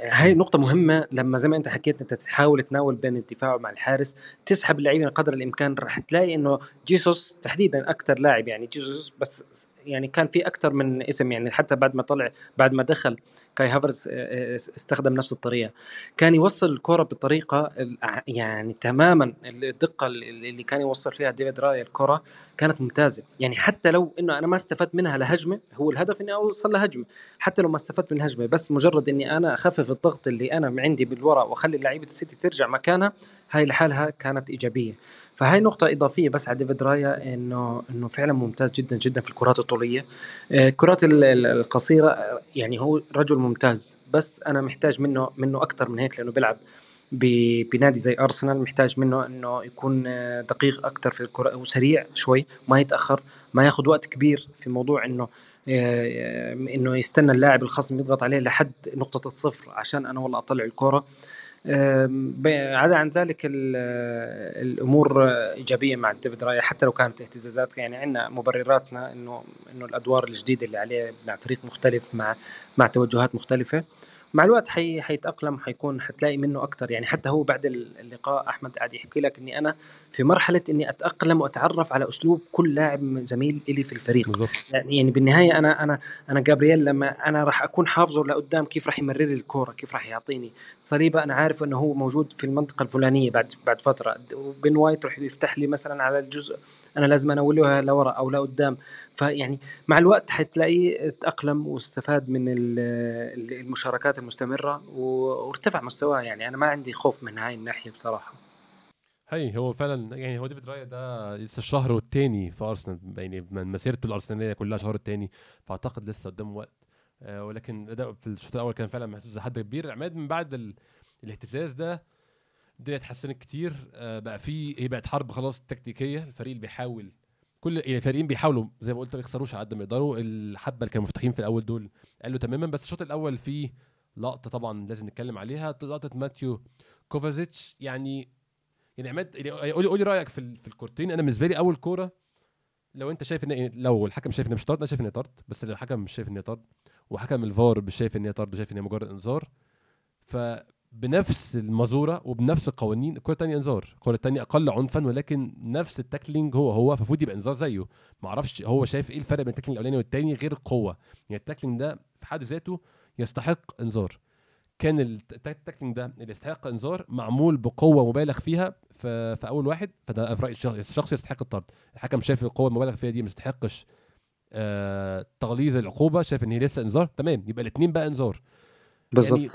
هاي نقطة مهمة. لما زي ما انت حكيت انت تحاول تناول بين الدفاع مع الحارس تسحب اللعيبة قدر الإمكان. رح تلاقي إنه جيسوس تحديدا أكثر لاعب يعني جيسوس بس يعني كان في أكثر من اسم يعني حتى بعد ما طلع بعد ما دخل كاي هافرتز آه، آه، استخدم نفس الطريقة. كان يوصل الكره بطريقة يعني تماما الدقة اللي كان يوصل فيها ديفيد رايا الكره كانت ممتازة. يعني حتى لو إنه أنا ما استفدت منها لهجمة هو الهدف إني أوصل لهجمة. حتى لو ما استفدت من هجمة بس مجرد إني أنا أخفف الضغط اللي أنا عندي بالوراء وأخلي لعيبه السيتي ترجع مكانها هاي لحالها كانت إيجابية. فهي نقطة إضافية بس على ديفيد رايا إنه إنه فعلا ممتاز جدا جدا في الكرات الطولية، آه، الكرات القصيرة يعني هو رجل ممتاز بس أنا محتاج منه منه أكثر من هيك لأنه بيلعب بنادي زي أرسنال. محتاج منه إنه يكون دقيق أكثر في الكرة وسريع شوي ما يتأخر ما ياخذ وقت كبير في موضوع إنه آه، إنه يستنى اللاعب الخصم يضغط عليه لحد نقطة الصفر عشان أنا والله أطلع الكرة. عدا عن ذلك الأمور إيجابية مع ديفيد رايا حتى لو كانت اهتزازات يعني عندنا مبرراتنا انه إنه الأدوار الجديدة اللي عليه مع فريق مختلف مع مع توجهات مختلفة. مع الوقت حي... حيتأقلم حيكون حتلاقي منه أكثر يعني حتى هو بعد اللقاء أحمد قاعد يحكي لك إني أنا في مرحلة إني أتأقلم وأتعرف على أسلوب كل لاعب زميل لي في الفريق. بالزبط. يعني يعني بالنهاية أنا أنا أنا جابرييل لما أنا راح أكون حافظه لقدام كيف راح يمرر لي الكورة كيف راح يعطيني صليبة أنا عارف إنه هو موجود في المنطقة الفلانية بعد بعد فترة. وبن وايت راح يفتح لي مثلا على الجزء أنا لازم انولها لورا أو لقدام. فيعني مع الوقت حتلاقيه تاقلم واستفاد من المشاركات المستمرة وارتفع مستواه. يعني أنا ما عندي خوف من هاي الناحية بصراحة. هي هو فعلا يعني هو ديفيد رايا ده لسه الشهر والتاني في أرسنال يعني من مسيرته الأرسنالية كلها شهر التاني فأعتقد لسه قدامه وقت. آه ولكن الاداء في الشوط الأول كان فعلا محسوس لحد كبير. عماد من بعد الاهتزاز ده الدنيا اتحسنت كتير آه، بقى في هي بقت حرب خلاص تكتيكية الفريق اللي بيحاول كل يعني الفريقين بيحاولوا زي ما قلت ما يخسروش على قد ما يقدروا الحبة اللي كانوا مفتوحين في الأول دول قالوا تماما بس الشوط الأول فيه لقطة طبعا لازم نتكلم عليها لقطة ماتيو كوفازيتش يعني يعني عماد يعني قولي قولي رأيك في في الكورتين. أنا بالنسبة لي أول كورة لو أنت شايف إن يعني لو الحكم شايف إن مش طرد أنا شايف إن طرد بس لو الحكم مش شايف إن طرد وحكم الفار مش شايف إن هي طرد شايف إن هي مجرد إنذار ف بنفس المازورة وبنفس القوانين الكره الثانية انذار الكره الثانية أقل عنفا ولكن نفس ال tackling هو هو فالمفروض يبقى انذار زيه. ما أعرفش هو شايف إيه الفرق بين ال tackling الأولاني والثاني غير القوة. يعني ال tackling ده في حد ذاته يستحق انذار. كان ال tackling ده اللي يستحق انذار معمول بقوة مبالغ فيها في, أول واحد فده في رأيي الشخص يستحق الطرد. الحكم شايف القوة المبالغ فيها دي ما تستحقش آه تغليظ العقوبة شايف إن هي لسه انذار تمام. يبقى الاثنين بقى انذار. بالظبط. يعني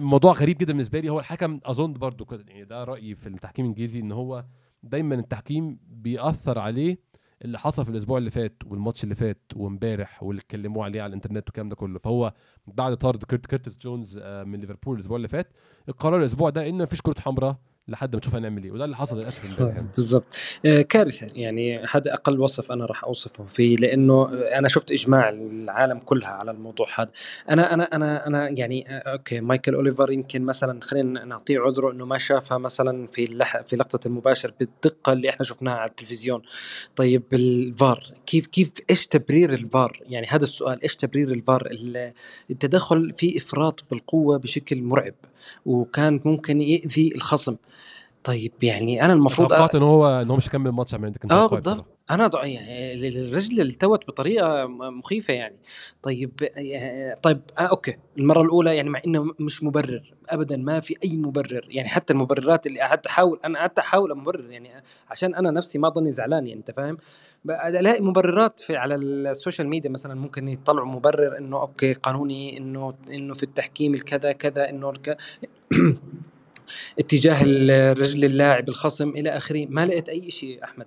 موضوع غريب جدا بالنسبة لي. هو الحكم أظن برضو كده يعني ده رأيي في التحكيم الإنجليزي إن هو دايما التحكيم بيأثر عليه اللي حصل في الأسبوع اللي فات والماتش اللي فات وإمبارح واللي اتكلموا عليه على الإنترنت والكلام ده كله. فهو بعد طرد كيرت كيرتس جونز آه، من ليفربول الأسبوع اللي فات القرار الأسبوع ده ان مفيش كروت حمراء لحد ما نشوف هنعمل إيه. وده اللي حصل للأسف يعني. بالضبط. آه، كارثة. يعني هذا أقل وصف أنا راح أوصفه فيه لأنه أنا شفت إجماع العالم كلها على الموضوع هذا. أنا أنا أنا أنا يعني آه، okay مايكل أوليفر يمكن مثلا خلينا نعطيه عذره إنه ما شافها مثلا في اللح في لقطة المباشر بالدقة اللي إحنا شفناها على التلفزيون. طيب الفار كيف كيف إيش تبرير الفار؟ يعني هذا السؤال إيش تبرير الفار؟ التدخل في إفراط بالقوة بشكل مرعب وكان ممكن يأذي الخصم. طيب يعني أنا المفروض توقعت إن هو إن هو مش هيكمل الماتش عمال كان آه توقعي بالضبط. أنا ضع يعني الرجل التوت بطريقة مخيفة يعني. طيب طيب آه okay. المرة الأولى يعني مع إنه مش مبرر ابدا ما في أي مبرر. يعني حتى المبررات اللي قعدت أحاول أنا قعدت أحاول أمبرر يعني عشان أنا نفسي ما أضلني زعلان يعني أنت فاهم؟ ألاقي مبررات في على ال social media مثلا ممكن يطلعوا مبرر إنه okay قانوني إنه إنه في التحكيم الكذا كذا إنه الك... [clears throat] اتجاه رجل اللاعب الخصم إلى آخره. ما لقيت أي شيء أحمد؟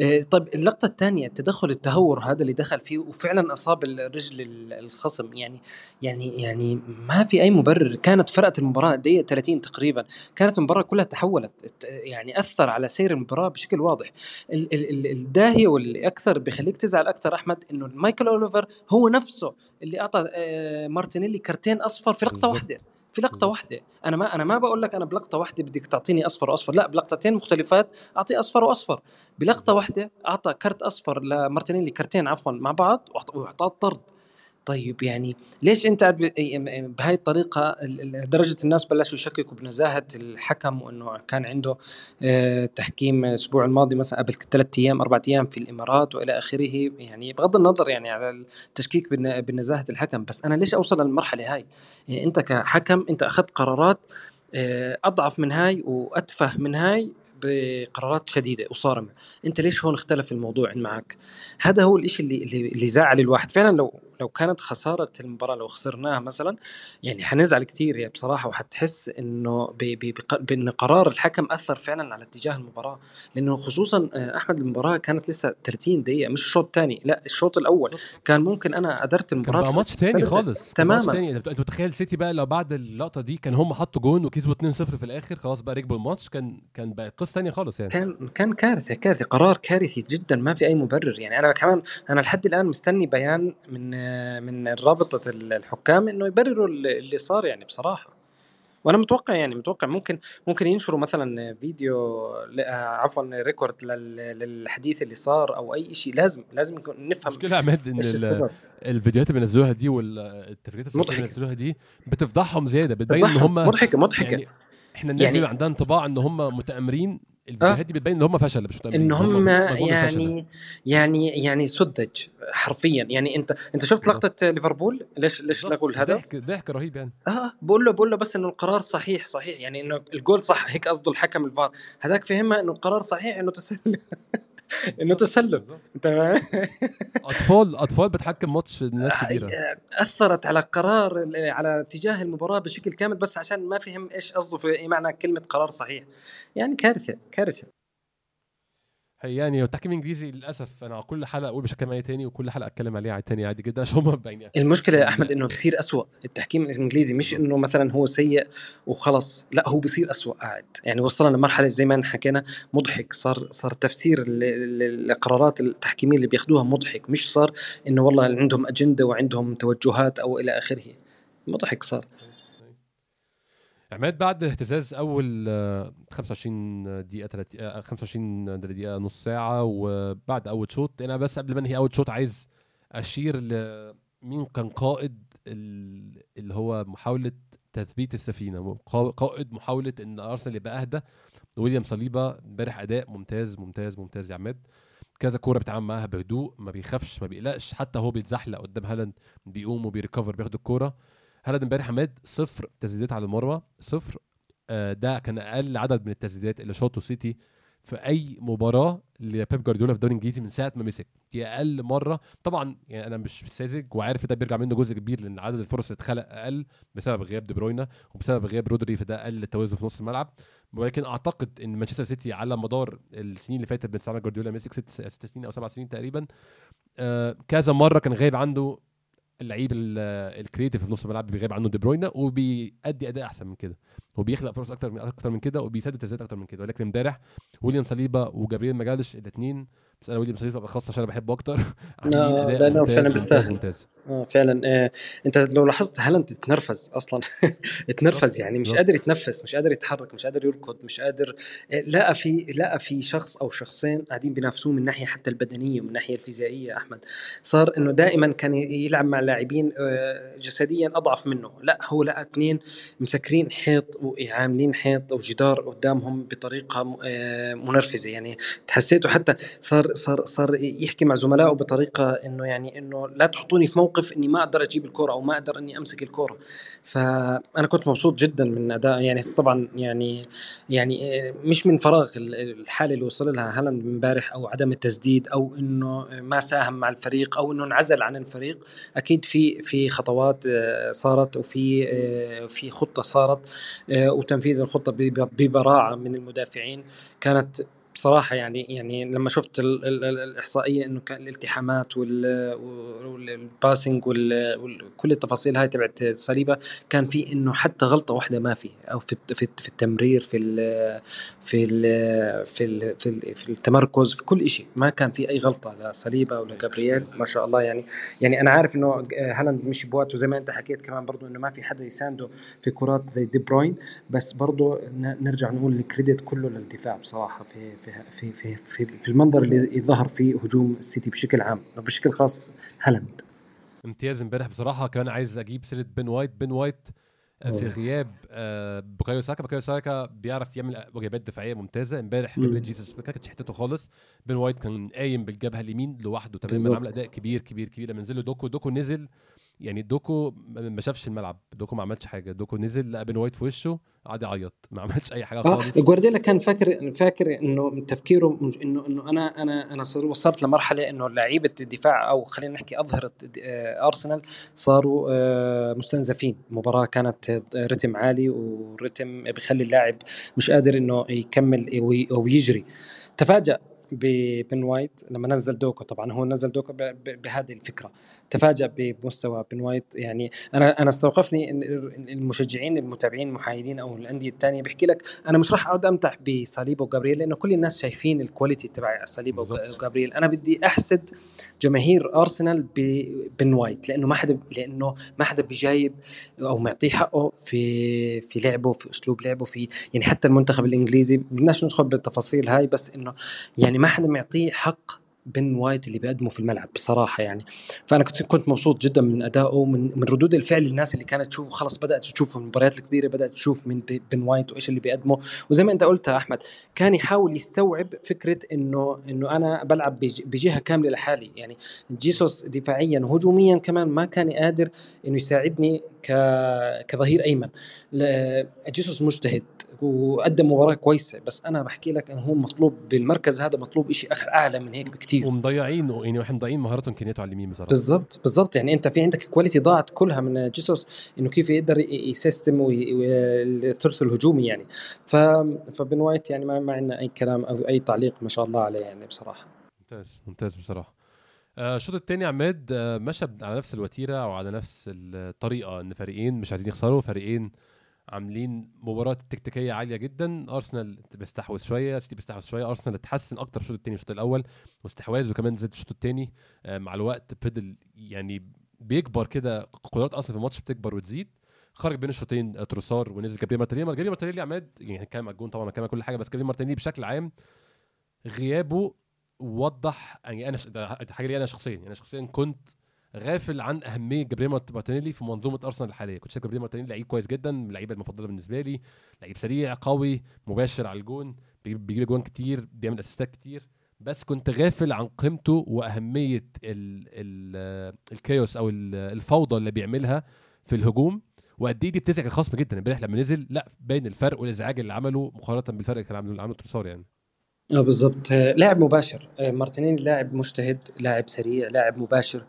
آه، طيب اللقطة الثانية التدخل التهور هذا اللي دخل فيه وفعلا أصاب الرجل الخصم. يعني يعني يعني ما في أي مبرر. كانت فرقت المباراة دقيقة 30 تقريبا. كانت المباراة كلها تحولت. يعني أثر على سير المباراة بشكل واضح. الداهية واللي أكثر بيخليك تزعل أكثر أحمد إنه مايكل أوليفر هو نفسه اللي أعطى آه، مارتينيلي كرتين أصفر في لقطة واحدة. في لقطة واحدة. أنا ما أنا ما بقول لك أنا بلقطة واحدة بدك تعطيني أصفر وأصفر. لا بلقطتين مختلفات أعطي أصفر وأصفر. بلقطة واحدة أعطى كرت أصفر لمارتينيلي كرتين عفوا مع بعض وأعطاه طرد. طيب يعني ليش أنت بهاي الطريقة لدرجة الناس بلشوا يشككوا بنزاهة الحكم وإنه كان عنده آه، تحكيم الأسبوع الماضي مثلا قبل ثلاث أيام أربع أيام في الإمارات وإلى آخره يعني بغض النظر يعني على التشكيك بنزاهة الحكم بس أنا ليش أوصل للمرحلة هاي؟ يعني أنت كحكم أنت أخذت قرارات آه، أضعف من هاي وأتفه من هاي بقرارات شديدة وصارمة. أنت ليش هون اختلف الموضوع معك؟ هذا هو الشيء اللي اللي زعل الواحد. فعلا لو لو كانت خسارة المباراة لو خسرناها مثلا يعني حنزعل كثير يعني بصراحة وحتحس إنه بإن قرار الحكم أثر فعلا على اتجاه المباراة. لأنه خصوصا آه، أحمد المباراة كانت لسه 30 دقيقة مش الشوط الثاني لا الشوط الأول. كان ممكن أنا قدرت المباراة كان ماتش ثاني خالص تماما. تاني. أنت متخيل سيتي بقى لو بعد اللقطة دي كان هم حطوا جون وكسبوا 2-0 في الآخر خلاص بقى ركبوا الماتش كان كان بقى قصة ثانية خالص يعني. كان كان كارثة كارثة قرار كارثي جدا ما في أي مبرر يعني. أنا كمان أنا لحد الآن مستني بيان من من رابطة الحكام إنه يبرروا اللي صار يعني بصراحة. وأنا متوقع يعني متوقع ممكن ممكن ينشروا مثلا فيديو عفوا record للحديث اللي صار أو أي شيء لازم لازم نفهم مشكلة عماد إن الفيديوهات اللي بينزلوها دي والتسجيلات اللي بينزلوها دي بتفضحهم زيادة بتبين إن هم مضحكه مضحكة. يعني إحنا الناس يعني عندها انطباع إن هم متأمرين الفيديوهات دي بتبين إن هم فشل مش إن هم يعني يعني يعني سذج حرفيا. يعني أنت أنت شفت لقطة ليفربول؟ ليش ليش لغوا الهدف؟ ضحك ضحك رهيب يعني. آه بقول له بقول له بس إنه القرار صحيح صحيح. يعني إنه الجول صح هيك قصده الحكم الفار. هذاك فهمها إنه القرار صحيح إنه تسلل [laughs] [laughs] انه تسلم. أنت [laughs] أطفال أطفال بتحكم ماتش ناس آه، كبيرة. أثرت على قرار على اتجاه المباراة بشكل كامل بس عشان ما فهم إيش قصده في اي معنى كلمة قرار صحيح. يعني كارثة كارثة. يعني التحكيم الانجليزي للأسف أنا كل حلقة أقول هتكلم عليه تاني وكل حلقة أتكلم عليه على تاني عادي جدا عشان هم يعني المشكلة يا أحمد إنه بصير أسوأ التحكيم الإنجليزي مش إنه مثلا هو سيء وخلص لا هو بصير أسوأ قاعد. يعني وصلنا لمرحلة زي ما حكينا مضحك صار صار تفسير القرارات التحكيمية اللي بياخذوها مضحك مش صار إنه والله عندهم أجندة وعندهم توجهات أو إلى آخره. مضحك صار. عماد بعد اهتزاز أول 25 دقيقة 30 25 دقيقة نص ساعة وبعد أول شوط أنا بس قبل ما أنهي أول شوط عايز أشير لمين كان قائد اللي هو محاولة تثبيت السفينة قائد محاولة إن أرسنال يبقى أهدى. ويليام صليبا امبارح أداء ممتاز ممتاز ممتاز يا عماد. كذا كورة بيتعامل معاها بهدوء ما بيخافش ما بيقلقش حتى هو بيتزحلق قدام هالاند بيقوم وبيريكفر بياخد الكورة. هالاند امبارح حماد صفر تسديدات على المرمى صفر. آه ده كان أقل عدد من التسديدات اللي شاطه سيتي في أي مباراة لبيب جوارديولا في الدوري الإنجليزي من ساعة ما مسك. دي أقل مرة. طبعا يعني أنا مش ساذج وعارف ده بيرجع منه جزء كبير لأن عدد الفرص اللي اتخلق أقل بسبب غياب دي بروينا وبسبب غياب رودري فده قل التوازن في نص الملعب. ولكن أعتقد إن مانشستر سيتي على مدار السنين اللي فاتت من ساعة جوارديولا مسك ست, ست سنين أو سبع سنين تقريبا آه كذا مرة كان غايب عنده اللعيب ال creative في نص الملعب بيغيب عنه دي بروينا وبيأدي أداء أحسن من كده. وبيخلق فرص أكتر من أكتر من كده وبيسدد تسديدات أكتر من كده. ولكن امبارح ويليام صليبا وجابريل ماجالش الاثنين بس أنا ويليام صليبا بالاخص عشان أنا بحبه أكتر. [laughs] عاملين آه أداء ممتاز فعلا بيستاهل. ممتاز آه فعلا. آه أنت لو لاحظت هالاند اتنرفز أصلا؟ [laughs] اتنرفز يعني مش قادر يتنفس مش قادر يتحرك مش قادر يركض مش قادر آه لقى في لقى في شخص أو شخصين قاعدين بينافسوه من ناحية حتى البدنية ومن الناحيه الفيزيائية أحمد. صار إنه دائما كان يلعب مع لاعبين آه جسديا أضعف منه. لا هو لقى اثنين مسكرين حيط وعاملين حيط أو جدار قدامهم بطريقة آه منرفزة. يعني تحسيته حتى صار صار صار يحكي مع زملائه بطريقة إنه يعني إنه لا تحطوني في موقف إني ما أقدر أجيب الكرة أو ما أقدر إني أمسك الكرة. فأنا كنت مبسوط جدا من أداء يعني طبعا يعني يعني مش من فراغ الحالة اللي وصل لها هالاند امبارح أو عدم التسديد أو إنه ما ساهم مع الفريق أو إنه انعزل عن الفريق. أكيد في في خطوات آه، صارت وفي آه، في خطة صارت آه، وتنفيذ الخطة ببراعة من المدافعين. كانت بصراحة يعني يعني لما شفت ال ال ال الإحصائية إنه كان الالتحامات وال passing وكل التفاصيل هاي تبعت صليبه كان في إنه حتى غلطة واحدة ما في أو في في, في التمرير في ال في ال في ال في, ال في التمركز في كل شيء ما كان في أي غلطة لا صليبه ولا جابرييل ما شاء الله يعني. يعني أنا عارف إنه هالاند مش بوقته زي ما أنت حكيت كمان برضه إنه ما في حدا يسانده في كرات زي دي بروينا. بس برضه نرجع نقول ال credit كله للدفاع بصراحة في في في في في, في المنظر اللي ظهر فيه هجوم السيتي بشكل عام وبشكل خاص هالاند. امتياز امبارح بصراحة كان عايز أجيب سيرة بن وايت. بن وايت آه، في غياب آه، بوكايو ساكا. بوكايو ساكا بيعرف يعمل واجبات دفاعية ممتازة. امبارح جابريل جيسوس ما كانتش حتته خالص. بن وايت كان قايم بالجبهة اليمين لوحده. تماما عمل أداء كبير كبير كبير. لما نزل له دوكو دوكو نزل يعني دوكو ما شافش الملعب دوكو ما عملش حاجة دوكو نزل لقى بن وايت في وشه قعد يعيط ما عملش أي حاجة آه، خالص. آه جوارديولا كان فاكر فاكر إنه تفكيره إنه إنه أنا أنا أنا وصلت لمرحلة إنه لعيبة الدفاع أو خلينا نحكي أظهرة آه، أرسنال صاروا آه، مستنزفين. المباراه كانت رتم عالي ورتم بيخلي اللاعب مش قادر إنه يكمل أو يجري. تفاجأ. ببن وايت لما نزل دوكو. طبعا هو نزل دوكو بهذه الفكرة. تفاجأ بمستوى بن وايت يعني أنا أنا استوقفني إن المشجعين المتابعين المحايدين أو الأندية الثانية بيحكي لك أنا مش راح أقعد امدح بصليبة وجابرييل لأنه كل الناس شايفين ال quality تبع صليبة وجابرييل. أنا بدي أحسد جماهير ارسنال ببن وايت لأنه ما حدا لأنه ما حدا بجايب أو معطيه حقه في في لعبه في أسلوب لعبه في يعني حتى المنتخب الإنجليزي. بدناش ندخل بالتفاصيل هاي بس إنه يعني ما حدا معطيه حق بن وايت اللي بيقدمه في الملعب بصراحة يعني. فأنا كنت كنت مبسوط جدا من ادائه من من ردود الفعل الناس اللي كانت تشوفه. خلص بدأت تشوف المباريات الكبيرة بدأت تشوف من بن وايت وإيش اللي بيقدمه. وزي ما أنت قلت يا أحمد كان يحاول يستوعب فكرة انه إنه أنا بلعب بجهة كاملة لحالي. يعني جيسوس دفاعيا وهجوميا كمان ما كان قادر إنه يساعدني كظهير أيمن. جيسوس مجتهد وقدم مباراة كويسة. بس أنا بحكي لك إنه هو مطلوب بالمركز هذا مطلوب شيء أعلى من هيك بكثير ومضيعين يعني إحنا مضيعين مهارته وإمكانياته على اليمين بصراحة. بالضبط بالضبط. يعني أنت في عندك quality ضاعت كلها من جيسوس إنه كيف يقدر يسيستم الثلث الهجومي يعني. ف فبن وايت يعني ما, ما عندنا أي كلام أو أي تعليق ما شاء الله عليه يعني بصراحة. ممتاز ممتاز بصراحة. آه، الشوط الثاني عماد آه، مشى على نفس الوتيرة أو على نفس الطريقة إن فريقين مش عايزين يخسروا فريقين عاملين مباراة تكتيكية عالية جدا. أرسنال بيستحوذ شوية سيتي بيستحوذ شوية. أرسنال اتحسن أكتر الشوط الثاني الشوط الأول واستحواذه كمان زاد الشوط الثاني آه، مع الوقت فضل يعني بيكبر كده قدرات أصلا في الماتش بتكبر وتزيد. خرج بين الشوطين آه، تروسار ونزل جابريل مارتينيلي. جابريل مارتينيلي عماد يعني هنتكلم على الجون طبعا هنتكلم كل حاجة بس جابريل مارتينيلي بشكل عام غيابه وضح يعني أنا حاجة لي أنا شخصيا. يعني أنا شخصيا كنت غافل عن أهمية جابريل مارتينيلي في منظومة أرسنال الحالية. كنت شايف جابريل مارتينيلي لعيب كويس جدا من اللعيبة المفضلة بالنسبة لي. لعيب سريع قوي مباشر على الجون بيجيب جوان كتير بيعمل أسيستات كتير. بس كنت غافل عن قيمته وأهمية ال ال ال chaos أو الفوضى اللي بيعملها في الهجوم. وقد إيه دي بتزعج الخصم جدا. امبارح لما نزل لا باين الفرق والإزعاج اللي عمله مقارنة بالفرق اللي كان عامله عامله يعني. آه بالضبط. لاعب مباشر. آه، مارتينيلي لاعب مجتهد لاعب سريع لاعب مباشر.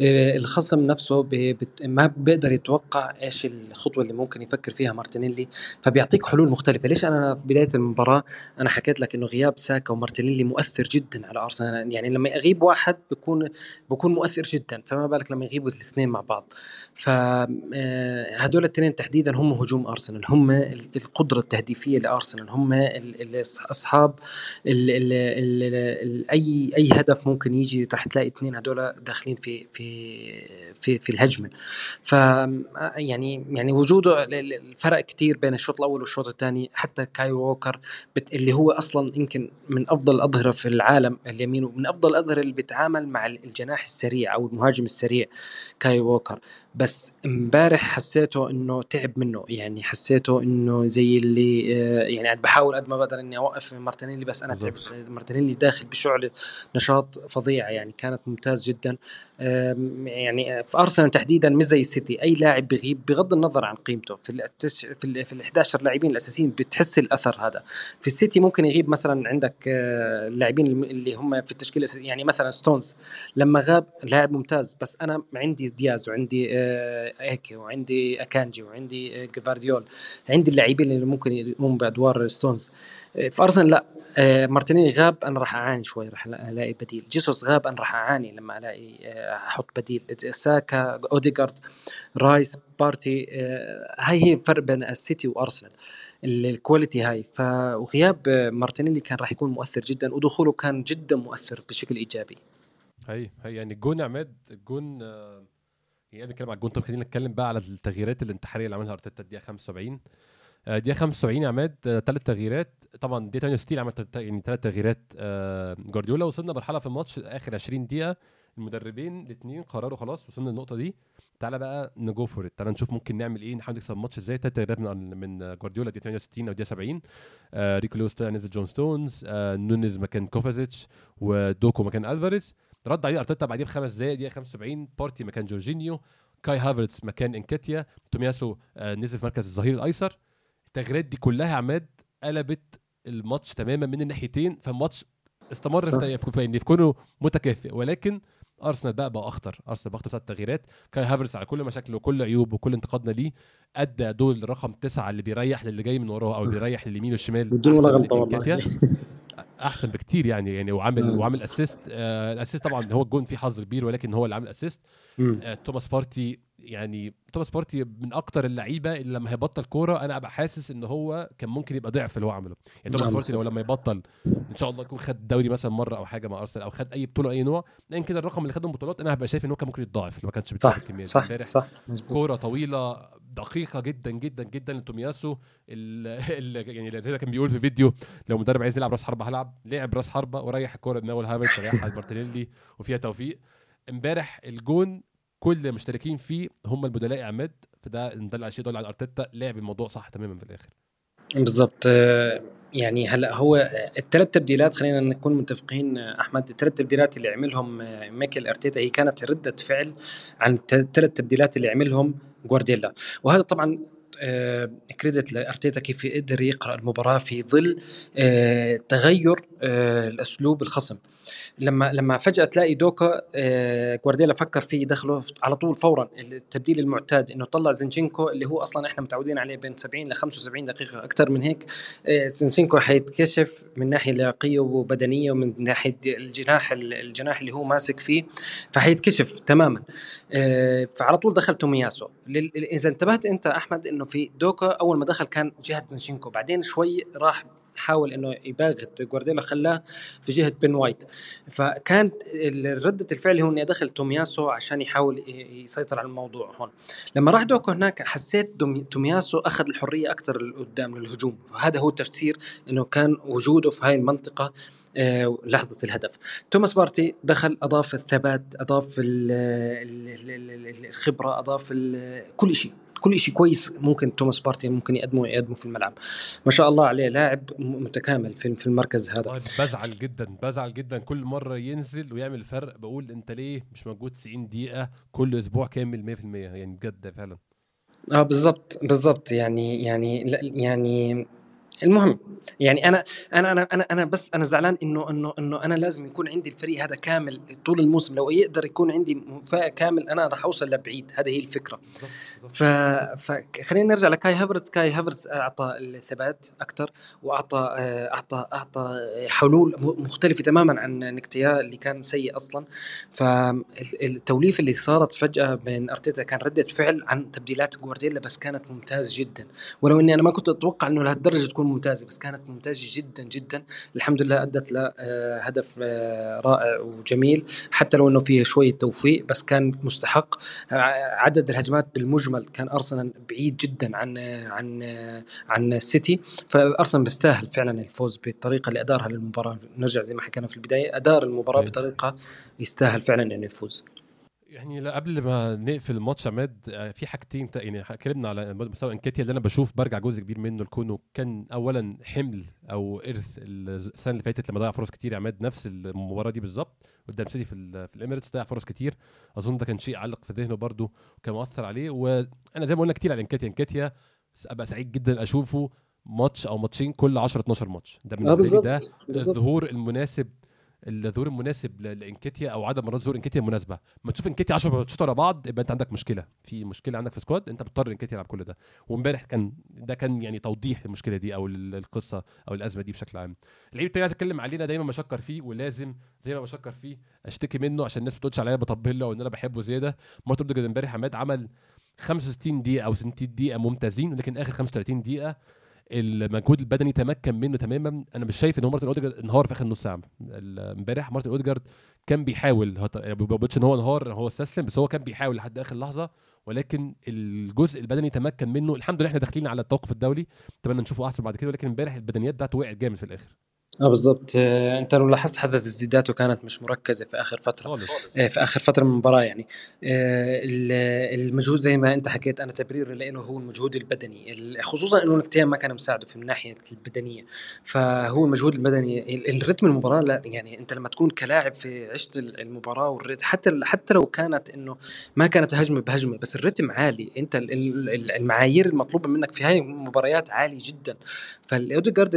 آه، الخصم نفسه بت... ما بيقدر يتوقع إيش الخطوة اللي ممكن يفكر فيها مارتينيلي فبيعطيك حلول مختلفة. ليش أنا في بداية المباراة أنا حكيت لك إنه غياب ساكا ومارتينيلي مؤثر جدا على أرسنال؟ يعني لما يغيب واحد بيكون بيكون مؤثر جدا. فما بالك لما يغيبوا الاثنين مع بعض. فهدول الاثنين تحديدا هم هجوم أرسنال. هم القدرة التهديفية لأرسنال. هم اصحاب ال ال ال ال أي أي هدف ممكن يجي راح تلاقي اثنين هدول داخلين في في في في الهجمة. ف يعني يعني وجوده الفرق كثير بين الشوط الأول والشوط الثاني. حتى كايل ووكر اللي هو أصلا يمكن من أفضل الاظهره في العالم اليمين ومن أفضل الأظهرة اللي بيتعامل مع الجناح السريع أو المهاجم السريع كايل ووكر. بس امبارح حسيته إنه تعب منه. يعني حسيته إنه زي اللي آه، يعني بحاول قد ما بقدر إني أوقف مارتينيلي بس أنا تعبت مارتينيلي داخل بشعله نشاط فظيعه يعني كانت ممتاز جدا. يعني في أرسنال تحديدا مش زي السيتي. أي لاعب بغيب بغض النظر عن قيمته في التش... في ال... في ال 11 لاعبين الأساسيين بتحس الأثر هذا. في السيتي ممكن يغيب مثلا عندك آه، اللاعبين اللي هم في الاساسيه يعني مثلا ستونز لما غاب لاعب ممتاز بس أنا عندي دياز وعندي آه، أكي وعندي أكانجي وعندي آه، جفارديول. عندي اللاعبين اللي ممكن يقوموا بأدوار ستونز. في ارسنال لا. آه، مارتينيلي غاب أنا راح أعاني شوي راح ألاقي بديل. جيسوس غاب أنا راح أعاني لما ألاقي آه، أحط بديل. ساكا اوديجارد رايس بارتي آه، هاي هي الفرق بين السيتي وأرسنال ال quality هاي. فغياب مارتينيلي كان راح يكون مؤثر جدا ودخوله كان جدا مؤثر بشكل إيجابي. هي هي يعني الجون عماد الجون يعني بنتكلم على الجون طب خلينا نتكلم بقى على التغييرات الانتحارية اللي عملها أرتيتا الدقيقة 75 دقيقة 75 يا عماد ثلاث آه، تغييرات. طبعا دقيقه 68 عمل يعني ثلاث تغييرات آه، جوارديولا. وصلنا مرحله في الماتش آخر 20 دقيقة. المدربين الاثنين قرروا خلاص وصلنا للنقطة دي. تعالى بقى نجو for تعالى نشوف ممكن نعمل إيه نحاول نكسب الماتش إزاي. ثلاث تغييرات من من جوارديولا دقيقة 68 أو دقيقة 70 آه ريكو لويس نزل جون ستونز آه نونيز مكان كوفاسيتش ودوكو مكان ألفاريز. رد عليه أرتيتا بعديه بخمس دقائق دقيقة 75 بارتي مكان جورجينيو. كاي هافرتس مكان انكيتيا تومياسو آه نزل في مركز الظهير الأيسر. التغييرات دي كلها عماد قلبت الماتش تماما من الناحيتين فالماتش استمر. في في كونه متكافئ. ولكن أرسنال بقى بقى أخطر. أرسنال بقى أخطر التغييرات كاي هافرتس على كل مشاكله وكل عيوبه وكل انتقادنا ليه أدى دور رقم تسعة اللي بيريح للي جاي من وراه أو بيريح لليمين والشمال بدون ولا غلطة والله. [laughs] أحسن بكتير يعني يعني وعامل وعامل assist آه ال assist طبعا هو الجون فيه حظ كبير ولكن هو اللي عامل assist آه توماس بارتي يعني توماس بارتي من أكتر اللعيبة اللي لما هيبطل كورة أنا أبقى حاسس إن هو كان ممكن يبقى ضعف اللي هو عمله. يعني توماس نعم، بارتي لو لما يبطل إن شاء الله يكون خد دوري مثلا مرة أو حاجة مع أرسنال أو خد أي بطولة أي نوع لأن كده الرقم اللي خده بطولات أنا هبقى شايف إن هو كان ممكن يتضاعف لو ما كانش بيتسابق كمية. صح امبارح صح. كورة طويلة دقيقة جدا جدا جدا لتومياسو اللي [laughs] يعني اللي كان بيقول في فيديو لو مدرب عايز يلعب راس حربة هلعب لعب راس حربة وريح الكورة دماغه هافرتس ريحها [laughs] مارتينيلي وفيها توفيق. امبارح الجون كل المشتركين فيه هم البدلاء عماد فده ده الشيء يدل على أرتيتا لعب الموضوع صح تماما في الآخر. بالظبط يعني هلأ هو الثلاث تبديلات خلينا نكون متفقين أحمد الثلاث تبديلات اللي عملهم ميكل أرتيتا هي كانت ردة فعل عن الثلاث تبديلات اللي عملهم جوارديولا وهذا طبعا كريدت لأرتيتا كيف قدر يقرأ المباراة في ظل آه، تغير آه، الأسلوب الخصم. لما لما فجأة تلاقي دوكو آه جوارديولا فكر فيه يدخله على طول فورا. التبديل المعتاد إنه طلع زنشينكو اللي هو أصلا إحنا متعودين عليه بين 70 ل 75 دقيقة أكثر من هيك. آه زنشينكو حيتكشف من ناحية لياقية وبدنية ومن ناحية الجناح الجناح اللي هو ماسك فيه فحيتكشف تماما. آه فعلى طول دخل تومياسو. إذا انتبهت أنت أحمد إنه في دوكو أول ما دخل كان جهة زنشينكو بعدين شوي راح حاول إنه يباغت جوارديولا خلاه في جهة بن وايت. فكانت ردة الفعل هو إني أدخل تومياسو عشان يحاول يسيطر على الموضوع هون. لما راح دوكو هناك حسيت تومياسو أخذ الحرية أكثر لقدام للهجوم. وهذا هو التفسير إنه كان وجوده في هاي المنطقة آه، لحظة الهدف. توماس بارتي دخل أضاف الثبات أضاف الخبرة أضاف كل شيء كل شيء كويس ممكن توماس بارتي ممكن يقدمه يقدمه في الملعب. ما شاء الله عليه لاعب متكامل في في المركز هذا. بزعل جدا بزعل جدا. كل مرة ينزل ويعمل فرق بقول أنت ليه مش موجود 90 دقيقة كل أسبوع كامل 100% يعني بجد فعلا. آه بالضبط بالضبط. يعني يعني يعني المهم يعني أنا أنا أنا أنا أنا بس أنا زعلان إنه إنه إنه أنا لازم يكون عندي الفريق هذا كامل طول الموسم. لو يقدر يكون عندي كامل أنا راح أوصل لبعيد. هذه هي الفكرة. ف فخلينا نرجع لكاي هافرتس. كاي هافرتس أعطى الثبات أكثر وأعطى أعطى أعطى حلول مختلفة تماما عن نكتيا اللي كان سيء أصلا. فالتوليفه اللي صارت فجأة بين أرتيتا كان ردة فعل عن تبديلات جوارديولا بس كانت ممتازه جدا. ولو إني أنا ما كنت أتوقع إنه لهالدرجة تكون ممتازه بس كانت ممتازة جدا جدا. الحمد لله أدت لهدف آه، آه، رائع وجميل. حتى لو إنه فيه شوية توفيق بس كان مستحق. عدد الهجمات بالمجمل كان أرسنال بعيد جدا عن عن عن السيتي فأرسنال بيستاهل فعلا الفوز بالطريقة اللي أدارها للمباراة. نرجع زي ما حكينا في البداية أدار المباراة بطريقة يستاهل فعلا إنه يفوز. يعني قبل ما نقفل الماتش عماد آه، في حاجتين يعني اتكلمنا على مستوى انكيتيا اللي أنا بشوف برجع جزء كبير منه لكونه كان اولا حمل أو إرث السنة اللي فاتت لما ضيع فرص كتير يا عماد نفس المباراة دي بالظبط قدام سيتي في, في الإميريتس ضيع فرص كتير. أظن ده كان شيء علق في ذهنه برده وكان مؤثر عليه. وأنا زي ما قلنا كتير على انكيتيا انكيتيا أبقى سعيد جدا أشوفه ماتش أو ماتشين كل 10 12 ماتش. ده بالنسبة لي ده الظهور المناسب الظهور المناسب لإنكيتيا أو عدد مرات ظهور إنكيتيا المناسبه ما تشوف إنكيتيا 10 ماتشات ورا بعض يبقى أنت عندك مشكلة. في مشكلة عندك في squad أنت بتضطر إنكيتيا يلعب كل ده. وإمبارح كان ده كان يعني توضيح المشكلة دي أو القصة أو الأزمة دي بشكل عام. اللعيب التاني أتكلم علينا دايما بشكر فيه ولازم زي ما بشكر فيه أشتكي منه عشان الناس ما تقولش عليا بطبل له وإن أنا بحبه زيادة. مارتن أوديجارد إمبارح عماد عمل 65 دقيقة أو 60 دقيقة ممتازين لكن آخر 35 دقيقة المجهود البدني تمكن منه تماما. أنا مش شايف إن هو مارتن أوديجارد انهار في آخر نص ساعة. امبارح مارتن أوديجارد كان بيحاول يعني ما بقولش إن هو انهار هو استسلم بس هو كان بيحاول لحد آخر لحظة. ولكن الجزء البدني تمكن منه. الحمد لله إحنا داخلين على التوقف الدولي. أتمنى نشوفه أحسن بعد كده. ولكن امبارح البدنيات بتاعته وقعت جامد في الآخر. آه بالضبط. آه، أنت لو لاحظت حتى تسديداته كانت مش مركزة في آخر فترة. خالص. آه، في آخر فترة من المباراه يعني. آه، المجهود زي ما أنت حكيت أنا تبرير لإنه هو المجهود البدني خصوصا إنه نكتيا ما كان مساعده في الناحيه البدنية. فهو المجهود البدني الرتم المباراة لا يعني أنت لما تكون كلاعب في عشت المباراة والرتم حتى حتى لو كانت إنه ما كانت هجمة بهجمة بس الرتم عالي. أنت المعايير المطلوبة منك في هاي المباريات عالي جدا. فالأوديجارد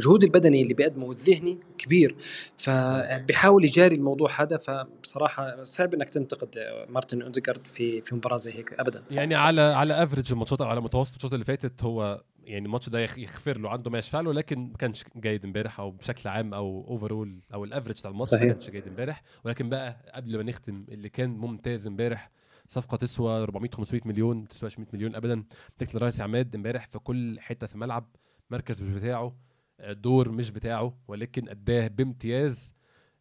المجهود البدني اللي بيقدمه والذهني كبير. فبيحاول يجاري الموضوع هذا فبصراحة صعب إنك تنتقد مارتن اوديجارد في في مباراة زي هيك ابدا. يعني على على average الماتشات أو على متوسط الماتشات اللي فاتت هو يعني الماتش ده يغفر له عنده ما يشفع له لكن ما كانش جيد امبارح أو بشكل عام أو overall أو ال average بتاع الماتش ما كانش جيد امبارح. ولكن بقى قبل ما نختم اللي كان ممتاز امبارح صفقة تسوى 400 500 مليون ما تسواش 100 مليون ابدا. ديكلان رايس عماد امبارح في كل حتة في الملعب مركز مش بتاعه. دور مش بتاعه ولكن اداه بامتياز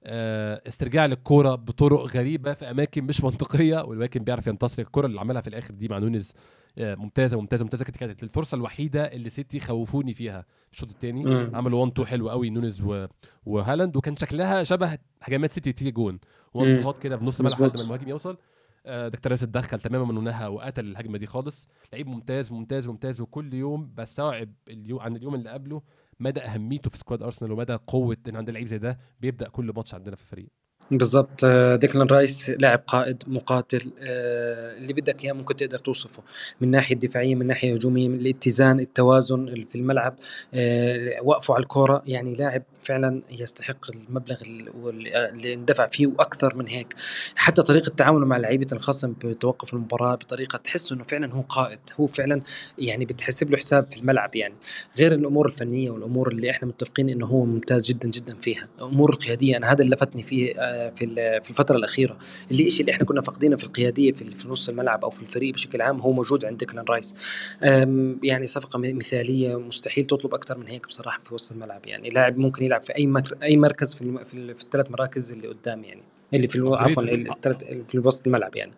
آه، استرجاع للكورة بطرق غريبة في أماكن مش منطقية ولكن بيعرف ينتصر الكورة اللي عملها في الآخر دي مع نونيز آه، ممتازة ممتازة ممتازة. كانت الفرصة الوحيدة اللي سيتي خوفوني فيها الشوط الثاني عملوا 1 2 حلو قوي نونيز. وهالاند وكان شكلها شبه هجمات سيتي تيجي جون. 1 هات كده في نص الملعب لحد ما المهاجم يوصل. آه، ديكلان رايس اتدخل تماما ونهى وقتل الهجمة دي خالص. لعيب ممتاز ممتاز ممتاز وكل يوم بستوعب اليوم عن اليوم اللي قبله مدى أهميته في squad أرسنال ومدى قوة إن عندنا لعيب زي ده بيبدأ كل ماتش عندنا في الفريق. بالضبط. آه، ديكلان رايس لاعب قائد مقاتل آه، اللي بدك إياه ممكن تقدر توصفه. من ناحية دفاعيه من ناحية هجوميه من الاتزان التوازن في الملعب آه، وقفه على الكورة. يعني لاعب فعلا يستحق المبلغ اللي اندفع فيه وأكثر من هيك. حتى طريقة تعامله مع لعيبه الخصم بتوقف المباراة بطريقة تحس إنه فعلا هو قائد. هو فعلا يعني بتحسب له حساب في الملعب يعني. غير الأمور الفنية والأمور اللي إحنا متفقين إنه هو ممتاز جدا جدا فيها. أمور القياديه أنا هذا اللي لفتني فيه في في الفترة الأخيرة. اللي الشيء اللي إحنا كنا فاقدينه في القيادية في, نص الملعب أو في الفريق بشكل عام هو موجود عند ديكلان رايس. يعني صفقة مثالية مستحيل تطلب أكثر من هيك بصراحة في وسط الملعب يعني. لاعب ممكن يلعب في أي أي مركز في, في, في الثلاث مراكز اللي قدام يعني. اللي في عفوا في وسط الملعب يعني.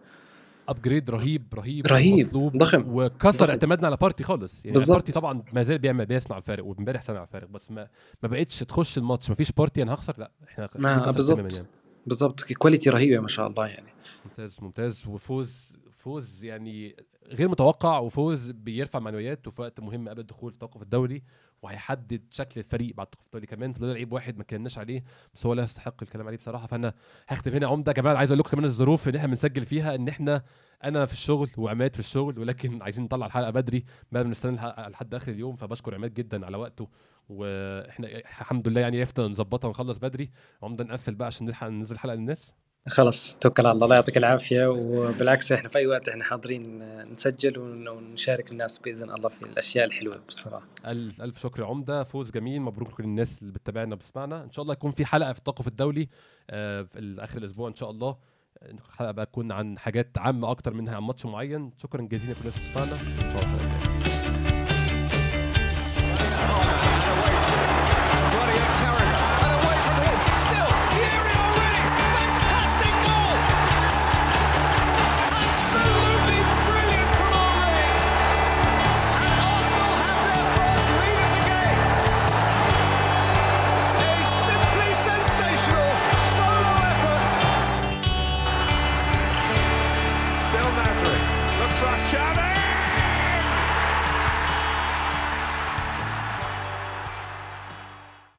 upgrade رهيب رهيب رهيب مطلوب ضخم وكسر اعتمادنا على بارتي خالص. يعني بالزبط. بارتي طبعا ما زال بيعمل بيصنع الفارق وامبارح صنع الفارق بس ما ما بقتش تخش الماتش. ما فيش بارتي أنا هخسر؟ لا إحنا ما بالظبط. يعني. بالضبط quality رهيبه ما شاء الله يعني. ممتاز ممتاز. وفوز فوز يعني غير متوقع وفوز بيرفع معنويات وفي وقت مهم قبل الدخول في التوقف الدولي وهيحدد شكل الفريق بعد التوقف الدولي كمان. فده لعيب واحد ما كناش عليه بس هو لا يستحق الكلام عليه بصراحة. فأنا هختم هنا. عمدة كمان عايز أقول لكم كمان الظروف اللي إحنا بنسجل فيها إن إحنا أنا في الشغل وعماد في الشغل ولكن عايزين نطلع الحلقة بدري ما بنستنى لحد آخر اليوم. فبشكر عماد جدا على وقته وإحنا الحمد لله يعني عرفنا نظبطها ونخلص بدري. عمدة نقفل بقى عشان نلحق ننزل حلقة للناس. خلص توكل على الله. الله يعطيك العافية. وبالعكس إحنا في أي وقت إحنا حاضرين نسجل ونشارك الناس بإذن الله في الأشياء الحلوة بصراحة. ألف ألف شكر يا عمدة. فوز جميل. مبروك لكل الناس اللي بتتابعنا وبتسمعنا. إن شاء الله يكون في حلقة في التوقف الدولي آه، في آخر الأسبوع إن شاء الله. الحلقة بقى تكون عن حاجات عامة أكتر منها عن ماتش معين. شكرا جزيلا لكل الناس اللي بتسمعنا. إن شاء الله.